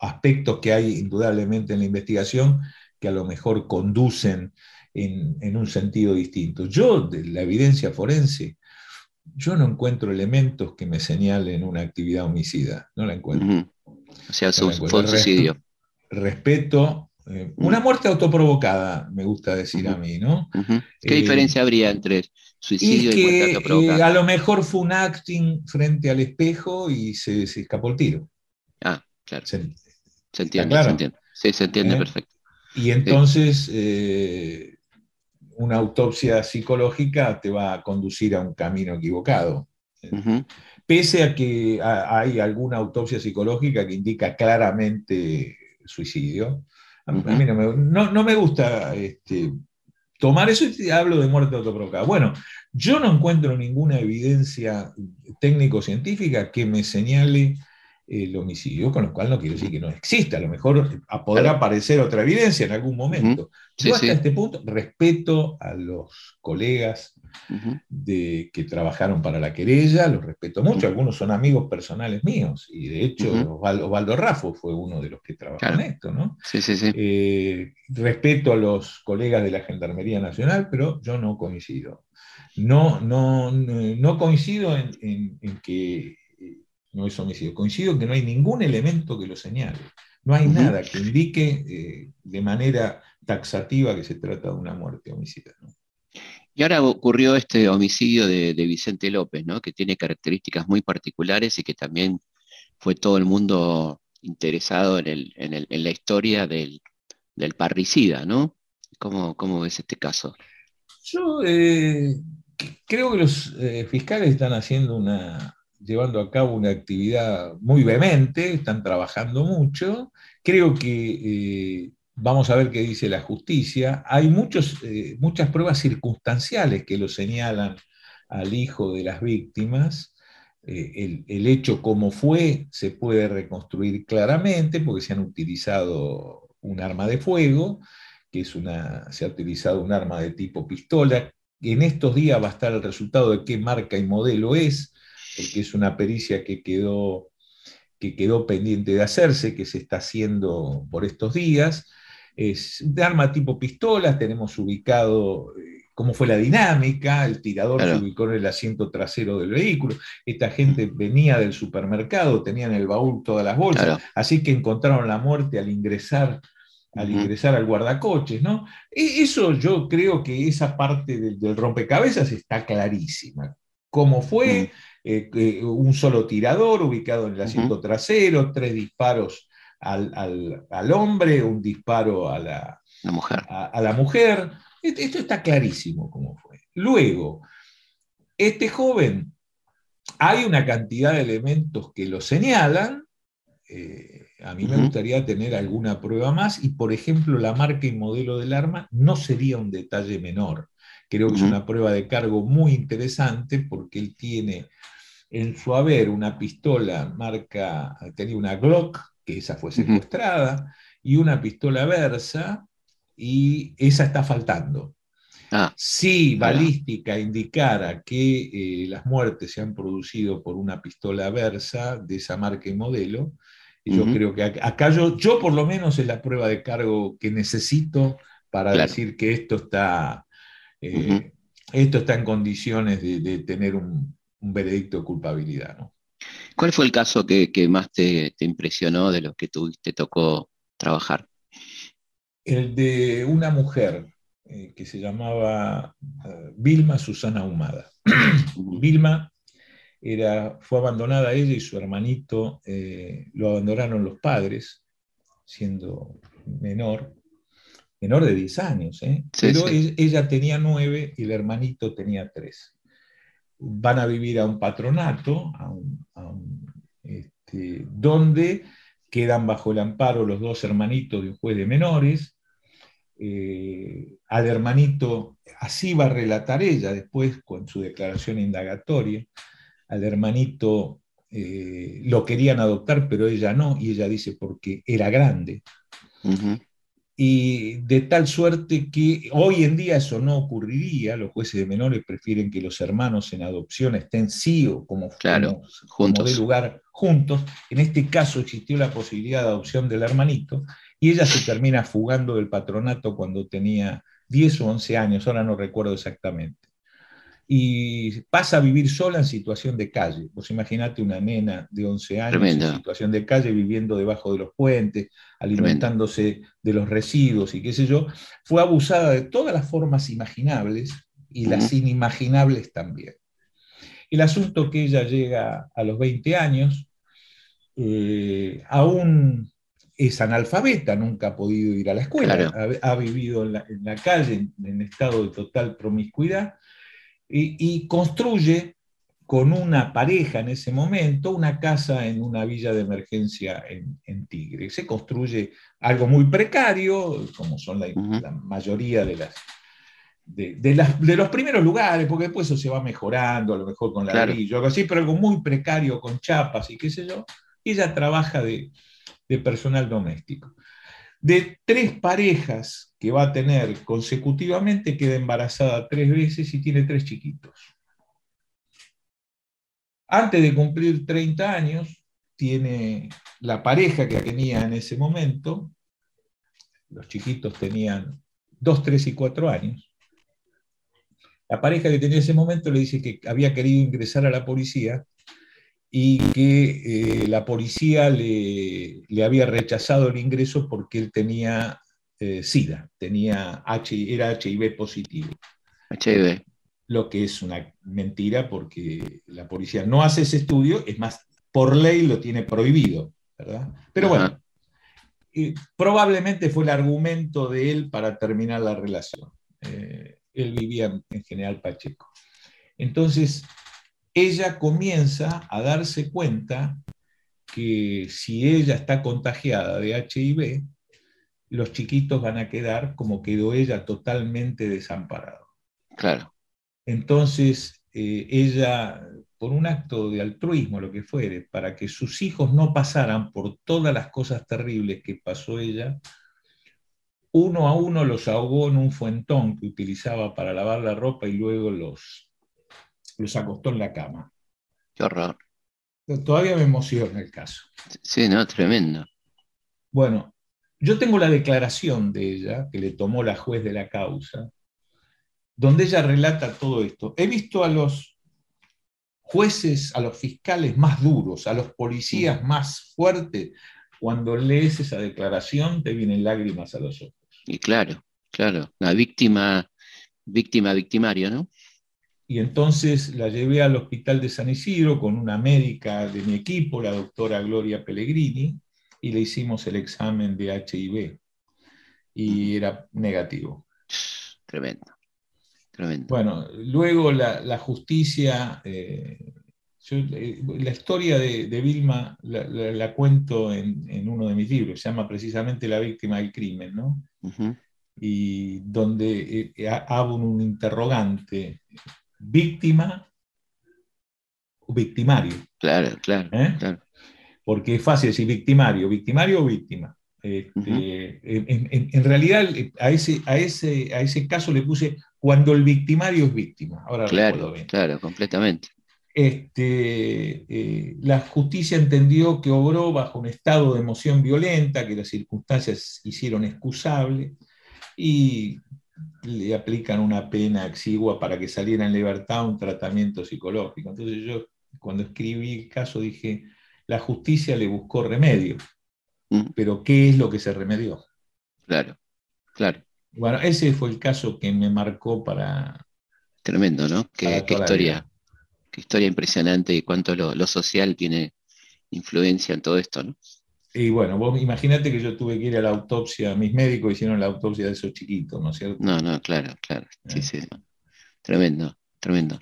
aspectos que hay indudablemente en la investigación que a lo mejor conducen en, un sentido distinto. Yo, de la evidencia forense, yo no encuentro elementos que me señalen una actividad homicida, no la encuentro. O sea, fue un suicidio. Respeto, eh, una muerte autoprovocada, me gusta decir a mí, ¿no? ¿Qué eh, diferencia habría entre suicidio y, que, eh, a lo mejor fue un acting frente al espejo y se, escapó el tiro. Ah, claro. Se, entiende, se entiende. Sí, se entiende ¿Eh? perfecto. Y entonces una autopsia psicológica te va a conducir a un camino equivocado. Pese a que hay alguna autopsia psicológica que indica claramente suicidio. A, mí no me, no me gusta este, tomar eso y hablo de muerte autoprovocada. Bueno, yo no encuentro ninguna evidencia técnico-científica que me señale el homicidio, con lo cual no quiero decir que no exista, a lo mejor podrá aparecer otra evidencia en algún momento. Yo hasta este punto. Respeto a los colegas de, que trabajaron para la querella, los respeto mucho, algunos son amigos personales míos, y de hecho Osvaldo, Rafo fue uno de los que trabajó en esto, ¿no? Eh, respeto a los colegas de la Gendarmería Nacional, pero yo no coincido. No, no, no coincido en, que eh, no es homicidio, coincido en que no hay ningún elemento que lo señale. No hay nada que indique eh, de manera taxativa que se trata de una muerte homicida. Y ahora ocurrió este homicidio de, Vicente López, ¿no? que tiene características muy particulares y que también fue todo el mundo interesado en, la historia del, parricida, ¿no? ¿Cómo, ¿Cómo, ves este caso? Yo eh, creo que los eh, fiscales están haciendo una, llevando a cabo una actividad muy vehemente, están trabajando mucho. Creo que eh, vamos a ver qué dice la justicia. Hay muchos, eh, muchas pruebas circunstanciales que lo señalan al hijo de las víctimas. El, el, hecho como fue se puede reconstruir claramente porque se han utilizado un arma de fuego, que es una, se ha utilizado un arma de tipo pistola, en estos días va a estar el resultado de qué marca y modelo es, porque es una pericia que quedó, que quedó pendiente de hacerse, que se está haciendo por estos días. Es de arma tipo pistola, tenemos ubicado eh, cómo fue la dinámica, el tirador se ubicó en el asiento trasero del vehículo, esta gente venía del supermercado, tenían en el baúl todas las bolsas, así que encontraron la muerte al ingresar al ingresar al guardacoches, ¿no? E, eso yo creo que esa parte del, rompecabezas está clarísima. Cómo fue, eh, un solo tirador ubicado en el asiento trasero, tres disparos al, hombre, un disparo a la, mujer. A, la mujer. Esto está clarísimo cómo fue. Luego, este joven, hay una cantidad de elementos que lo señalan. Eh, a mí me gustaría tener alguna prueba más y, por ejemplo, la marca y modelo del arma no sería un detalle menor. Creo que es una prueba de cargo muy interesante porque él tiene en su haber una pistola marca, tenía una Glock, que esa fue secuestrada, y una pistola Versa, y esa está faltando. Ah, si balística indicara que eh, las muertes se han producido por una pistola Versa de esa marca y modelo, yo creo que acá yo, yo por lo menos es la prueba de cargo que necesito para decir que esto está, eh, esto está en condiciones de, tener un, veredicto de culpabilidad. ¿no? ¿Cuál fue el caso que, más te, impresionó de los que tú, te tocó trabajar? El de una mujer eh, que se llamaba eh, Vilma Susana Humada. Vilma era, fue abandonada ella y su hermanito, eh, lo abandonaron los padres, siendo menor, menor de 10 años, pero ella tenía 9 y el hermanito tenía 3. Van a vivir a un patronato, este, donde quedan bajo el amparo los dos hermanitos de un juez de menores, eh, al hermanito, así va a relatar ella después con su declaración indagatoria, al hermanito eh, lo querían adoptar, pero ella no, y ella dice porque era grande. Y de tal suerte que hoy en día eso no ocurriría, los jueces de menores prefieren que los hermanos en adopción estén sí o como, claro, juntos. de lugar juntos. En este caso existió la posibilidad de adopción del hermanito, y ella se termina fugando del patronato cuando tenía 10 o 11 años, ahora no recuerdo exactamente. Y pasa a vivir sola en situación de calle. Vos imaginate una nena de 11 años en situación de calle, viviendo debajo de los puentes, alimentándose de los residuos y qué sé yo. Fue abusada de todas las formas imaginables y las inimaginables también. El asunto que ella llega a los 20 años, eh, aún es analfabeta, nunca ha podido ir a la escuela, ha, vivido en la, calle en, estado de total promiscuidad y, construye con una pareja en ese momento una casa en una villa de emergencia en, Tigre. Se construye algo muy precario, como son la, mayoría de las, de, los primeros lugares, porque después eso se va mejorando, a lo mejor con ladrillo, algo así, pero algo muy precario con chapas y qué sé yo. Y ella trabaja de, de personal doméstico. De tres parejas que va a tener consecutivamente, queda embarazada tres veces y tiene tres chiquitos. Antes de cumplir 30 años, tiene la pareja que tenía en ese momento, los chiquitos tenían 2, 3 y 4 años. La pareja que tenía en ese momento le dice que había querido ingresar a la policía y que eh, la policía le, había rechazado el ingreso porque él tenía eh, SIDA, tenía H, era HIV positivo. HIV. Lo que es una mentira porque la policía no hace ese estudio, es más, por ley lo tiene prohibido, ¿verdad? Pero bueno, eh, probablemente fue el argumento de él para terminar la relación. él vivía en General Pacheco. Entonces, ella comienza a darse cuenta que si ella está contagiada de HIV, los chiquitos van a quedar como quedó ella totalmente desamparado. Claro. Entonces, eh, ella, por un acto de altruismo, lo que fuere, para que sus hijos no pasaran por todas las cosas terribles que pasó ella, uno a uno los ahogó en un fuentón que utilizaba para lavar la ropa y luego los los acostó en la cama. Qué horror. Todavía me emociona el caso. Sí, no, tremendo. Bueno, yo tengo la declaración de ella, que le tomó la juez de la causa, donde ella relata todo esto. He visto a los jueces, a los fiscales más duros, a los policías más fuertes. Cuando lees esa declaración te vienen lágrimas a los ojos. Y claro, claro, la víctima, víctima, victimario, ¿no? y entonces la llevé al hospital de San Isidro con una médica de mi equipo, la doctora Gloria Pellegrini, y le hicimos el examen de HIV y era negativo. Tremendo, tremendo. Bueno, luego la, justicia, eh, eh, la historia de, Vilma la, cuento en, uno de mis libros, se llama precisamente La víctima del crimen, ¿no? Y donde eh, hago un interrogante víctima o victimario. Claro, claro, ¿Eh? Porque es fácil decir victimario, victimario o víctima. Este, en, realidad a ese, a, ese, a ese caso le puse cuando el victimario es víctima. Ahora claro, claro, completamente. Este, eh, la justicia entendió que obró bajo un estado de emoción violenta, que las circunstancias hicieron excusable, y le aplican una pena exigua para que saliera en libertad un tratamiento psicológico. Entonces yo cuando escribí el caso dije, la justicia le buscó remedio, mm. pero ¿qué es lo que se remedió? Claro, claro. Bueno, ese fue el caso que me marcó para... Tremendo, ¿no? Qué, historia, qué historia impresionante y cuánto lo, social tiene influencia en todo esto, ¿no? Y bueno, vos imagínate que yo tuve que ir a la autopsia, mis médicos hicieron la autopsia de esos chiquitos, ¿no es cierto? No, no, claro, claro. Sí, eh. sí. Tremendo, tremendo.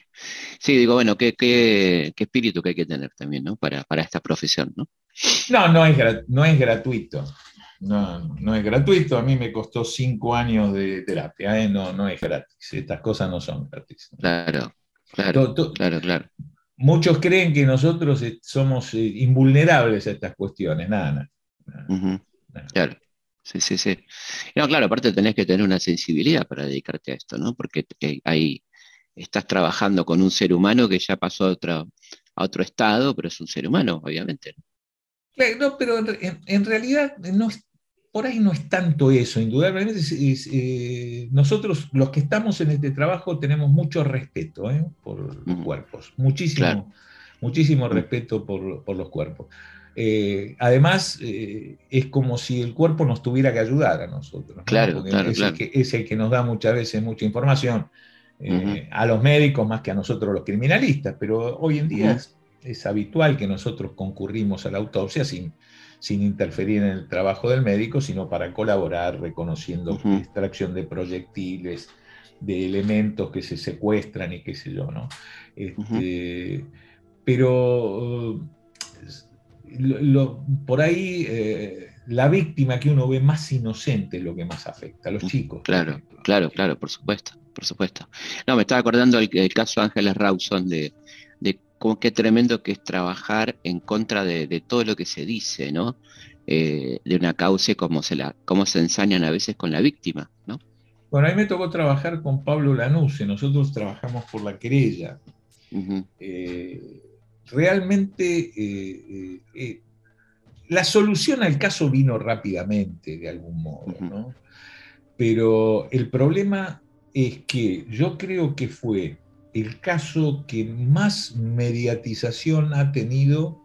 Sí, digo, bueno, qué, qué, espíritu que hay que tener también, ¿no? Para, para esta profesión, ¿no? No, no es, no es gratuito. No, no es gratuito. A mí me costó cinco años de terapia. ¿eh? No, no es gratis. Estas cosas no son gratis. Claro, claro, claro, claro. Muchos creen que nosotros eh, somos eh, invulnerables a estas cuestiones. Nada, nada. Claro. Sí, sí, sí. No, claro, aparte tenés que tener una sensibilidad para dedicarte a esto, ¿no? Porque ahí estás trabajando con un ser humano que ya pasó a otro, a otro estado, pero es un ser humano, obviamente. No, pero en, realidad no por ahí no es tanto eso, indudablemente. Eh, nosotros, los que estamos en este trabajo, tenemos mucho respeto ¿eh? por los cuerpos, muchísimo, muchísimo respeto por, los cuerpos. Eh, además, es como si el cuerpo nos tuviera que ayudar a nosotros. Claro, claro, es, El que, es, El que, nos da muchas veces mucha información. A los médicos más que a nosotros los criminalistas, pero hoy en día es habitual que nosotros concurrimos a la autopsia sin, sin interferir en el trabajo del médico, sino para colaborar reconociendo extracción de proyectiles, de elementos que se secuestran y qué sé yo, ¿no? Este, pero por ahí eh, la víctima que uno ve más inocente es lo que más afecta, a los chicos. Claro, claro, claro, por supuesto, por supuesto. No, me estaba acordando el, el caso Ángeles Rawson de como qué tremendo que es trabajar en contra de, todo lo que se dice, ¿no? Eh, de una causa como se, la, como se ensañan a veces con la víctima, ¿no? Bueno, a mí me tocó trabajar con Pablo Lanuse, nosotros trabajamos por la querella. Eh, realmente eh, la solución al caso vino rápidamente, de algún modo, ¿no? Pero el problema es que yo creo que fue el caso que más mediatización ha tenido,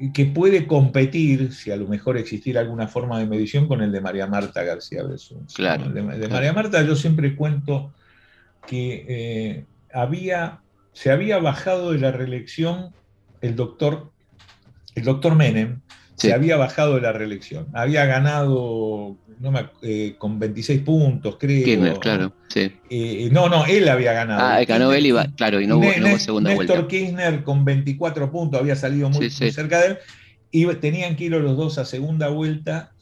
y que puede competir, si a lo mejor existiera alguna forma de medición, con el de María Marta García Besún. Claro, de, María Marta yo siempre cuento que eh, había, se había bajado de la reelección el doctor, el doctor Menem, se había bajado de la reelección. Había ganado no me, eh, con 26 puntos, creo. Kirchner, claro, sí. Eh, no, no, él había ganado. Ah, ganó él, y claro, y no hubo, segunda vuelta. Néstor Kirchner con 24 puntos había salido muy, cerca de él. Y tenían que ir los dos a segunda vuelta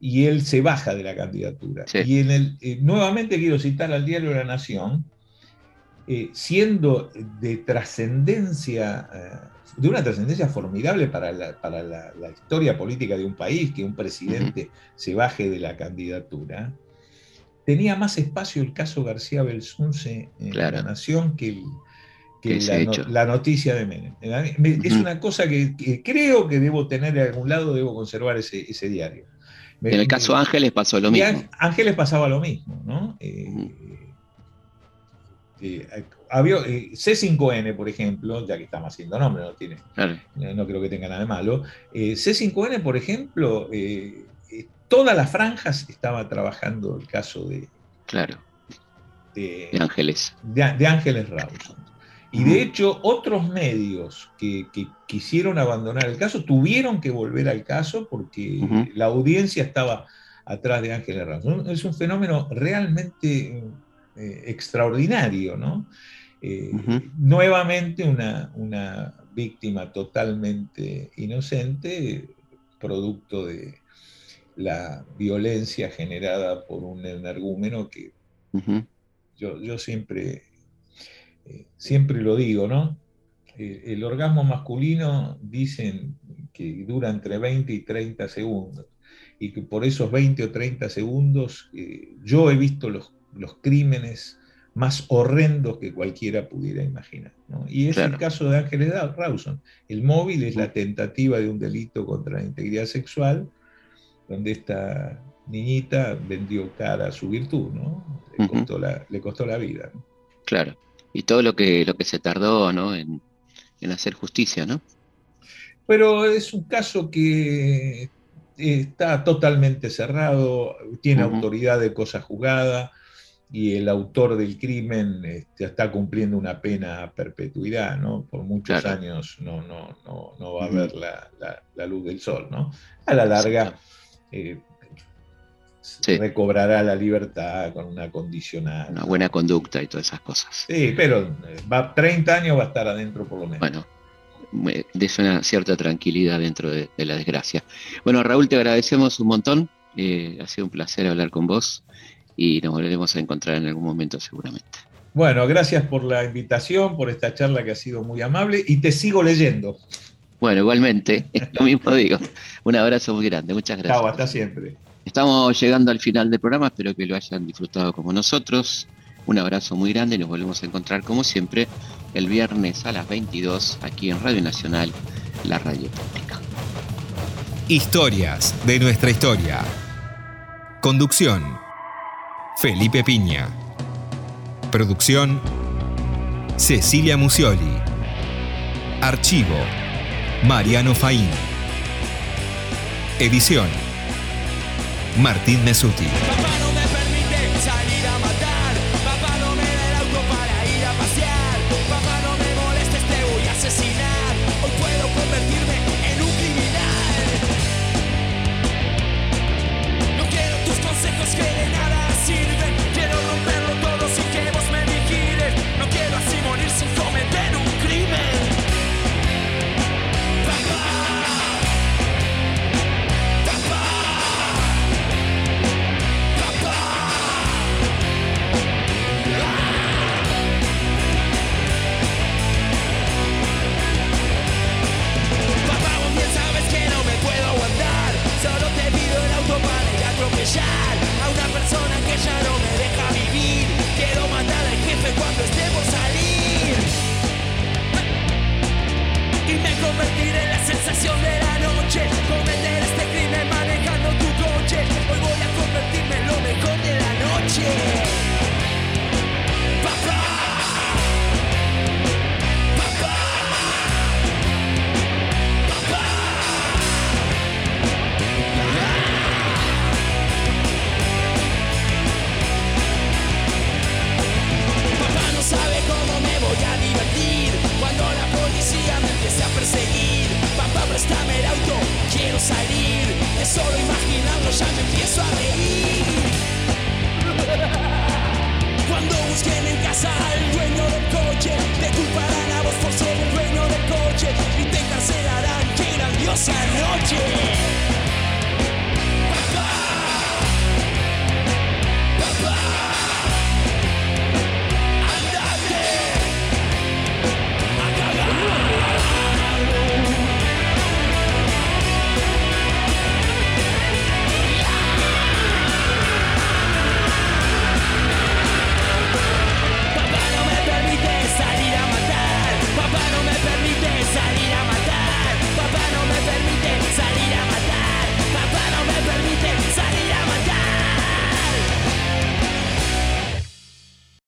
y él se baja de la candidatura. Y en el, eh, nuevamente quiero citar al diario La Nación, siendo de trascendencia de una trascendencia formidable para, la, historia política de un país, que un presidente se baje de la candidatura, tenía más espacio el caso García Belsunce en la Nación que, la, noticia de Menem. Es una cosa que, creo que debo tener de algún lado, debo conservar ese, diario. en el caso Ángeles pasó lo mismo. Ángeles pasaba lo mismo, ¿no? Eh, eh, había, eh, C5N, por ejemplo, ya que estamos haciendo nombre, no, tiene, no, creo que tenga nada de malo. Eh, C5N, por ejemplo, todas las franjas estaba trabajando el caso de. Claro. De, Ángeles. De, Ángeles Rawson. Y de hecho, otros medios que, quisieron abandonar el caso tuvieron que volver al caso porque la audiencia estaba atrás de Ángeles Rawson. Es un fenómeno realmente eh, extraordinario, ¿no? Eh, nuevamente una, víctima totalmente inocente, producto de la violencia generada por un energúmeno que yo, siempre, eh, siempre lo digo, ¿no? el orgasmo masculino dicen que dura entre 20 y 30 segundos y que por esos 20 o 30 segundos yo he visto los los crímenes más horrendos que cualquiera pudiera imaginar. Y es el caso de Ángeles Rawson. El móvil es la tentativa de un delito contra la integridad sexual, donde esta niñita vendió cara a su virtud, ¿no? Le, costó, la, vida. Claro. Y todo lo que, lo que se tardó ¿no? en, en hacer justicia, ¿no? Pero es un caso que está totalmente cerrado, tiene autoridad de cosa jugada y el autor del crimen este, está cumpliendo una pena a perpetuidad, ¿no? Por muchos años no, no, no, va a ver la, luz del sol, ¿no? A la larga eh, recobrará la libertad con una condicional. Una buena conducta y todas esas cosas. Sí, pero eh, va, 30 años va a estar adentro por lo menos. Bueno, de una cierta tranquilidad dentro de, la desgracia. Bueno, Raúl, te agradecemos un montón. Eh, ha sido un placer hablar con vos y nos volveremos a encontrar en algún momento seguramente. Bueno, gracias por la invitación, por esta charla que ha sido muy amable y te sigo leyendo. Bueno, igualmente, lo mismo digo. Un abrazo muy grande, muchas gracias. Chao, hasta siempre. Estamos llegando al final del programa, espero que lo hayan disfrutado como nosotros. Un abrazo muy grande y nos volvemos a encontrar como siempre el viernes a las 22 aquí en Radio Nacional, la radio pública. Historias de nuestra historia. Conducción Felipe Piña. Producción, Cecilia Musioli. Archivo, Mariano Faín. Edición, Martín Mesuti.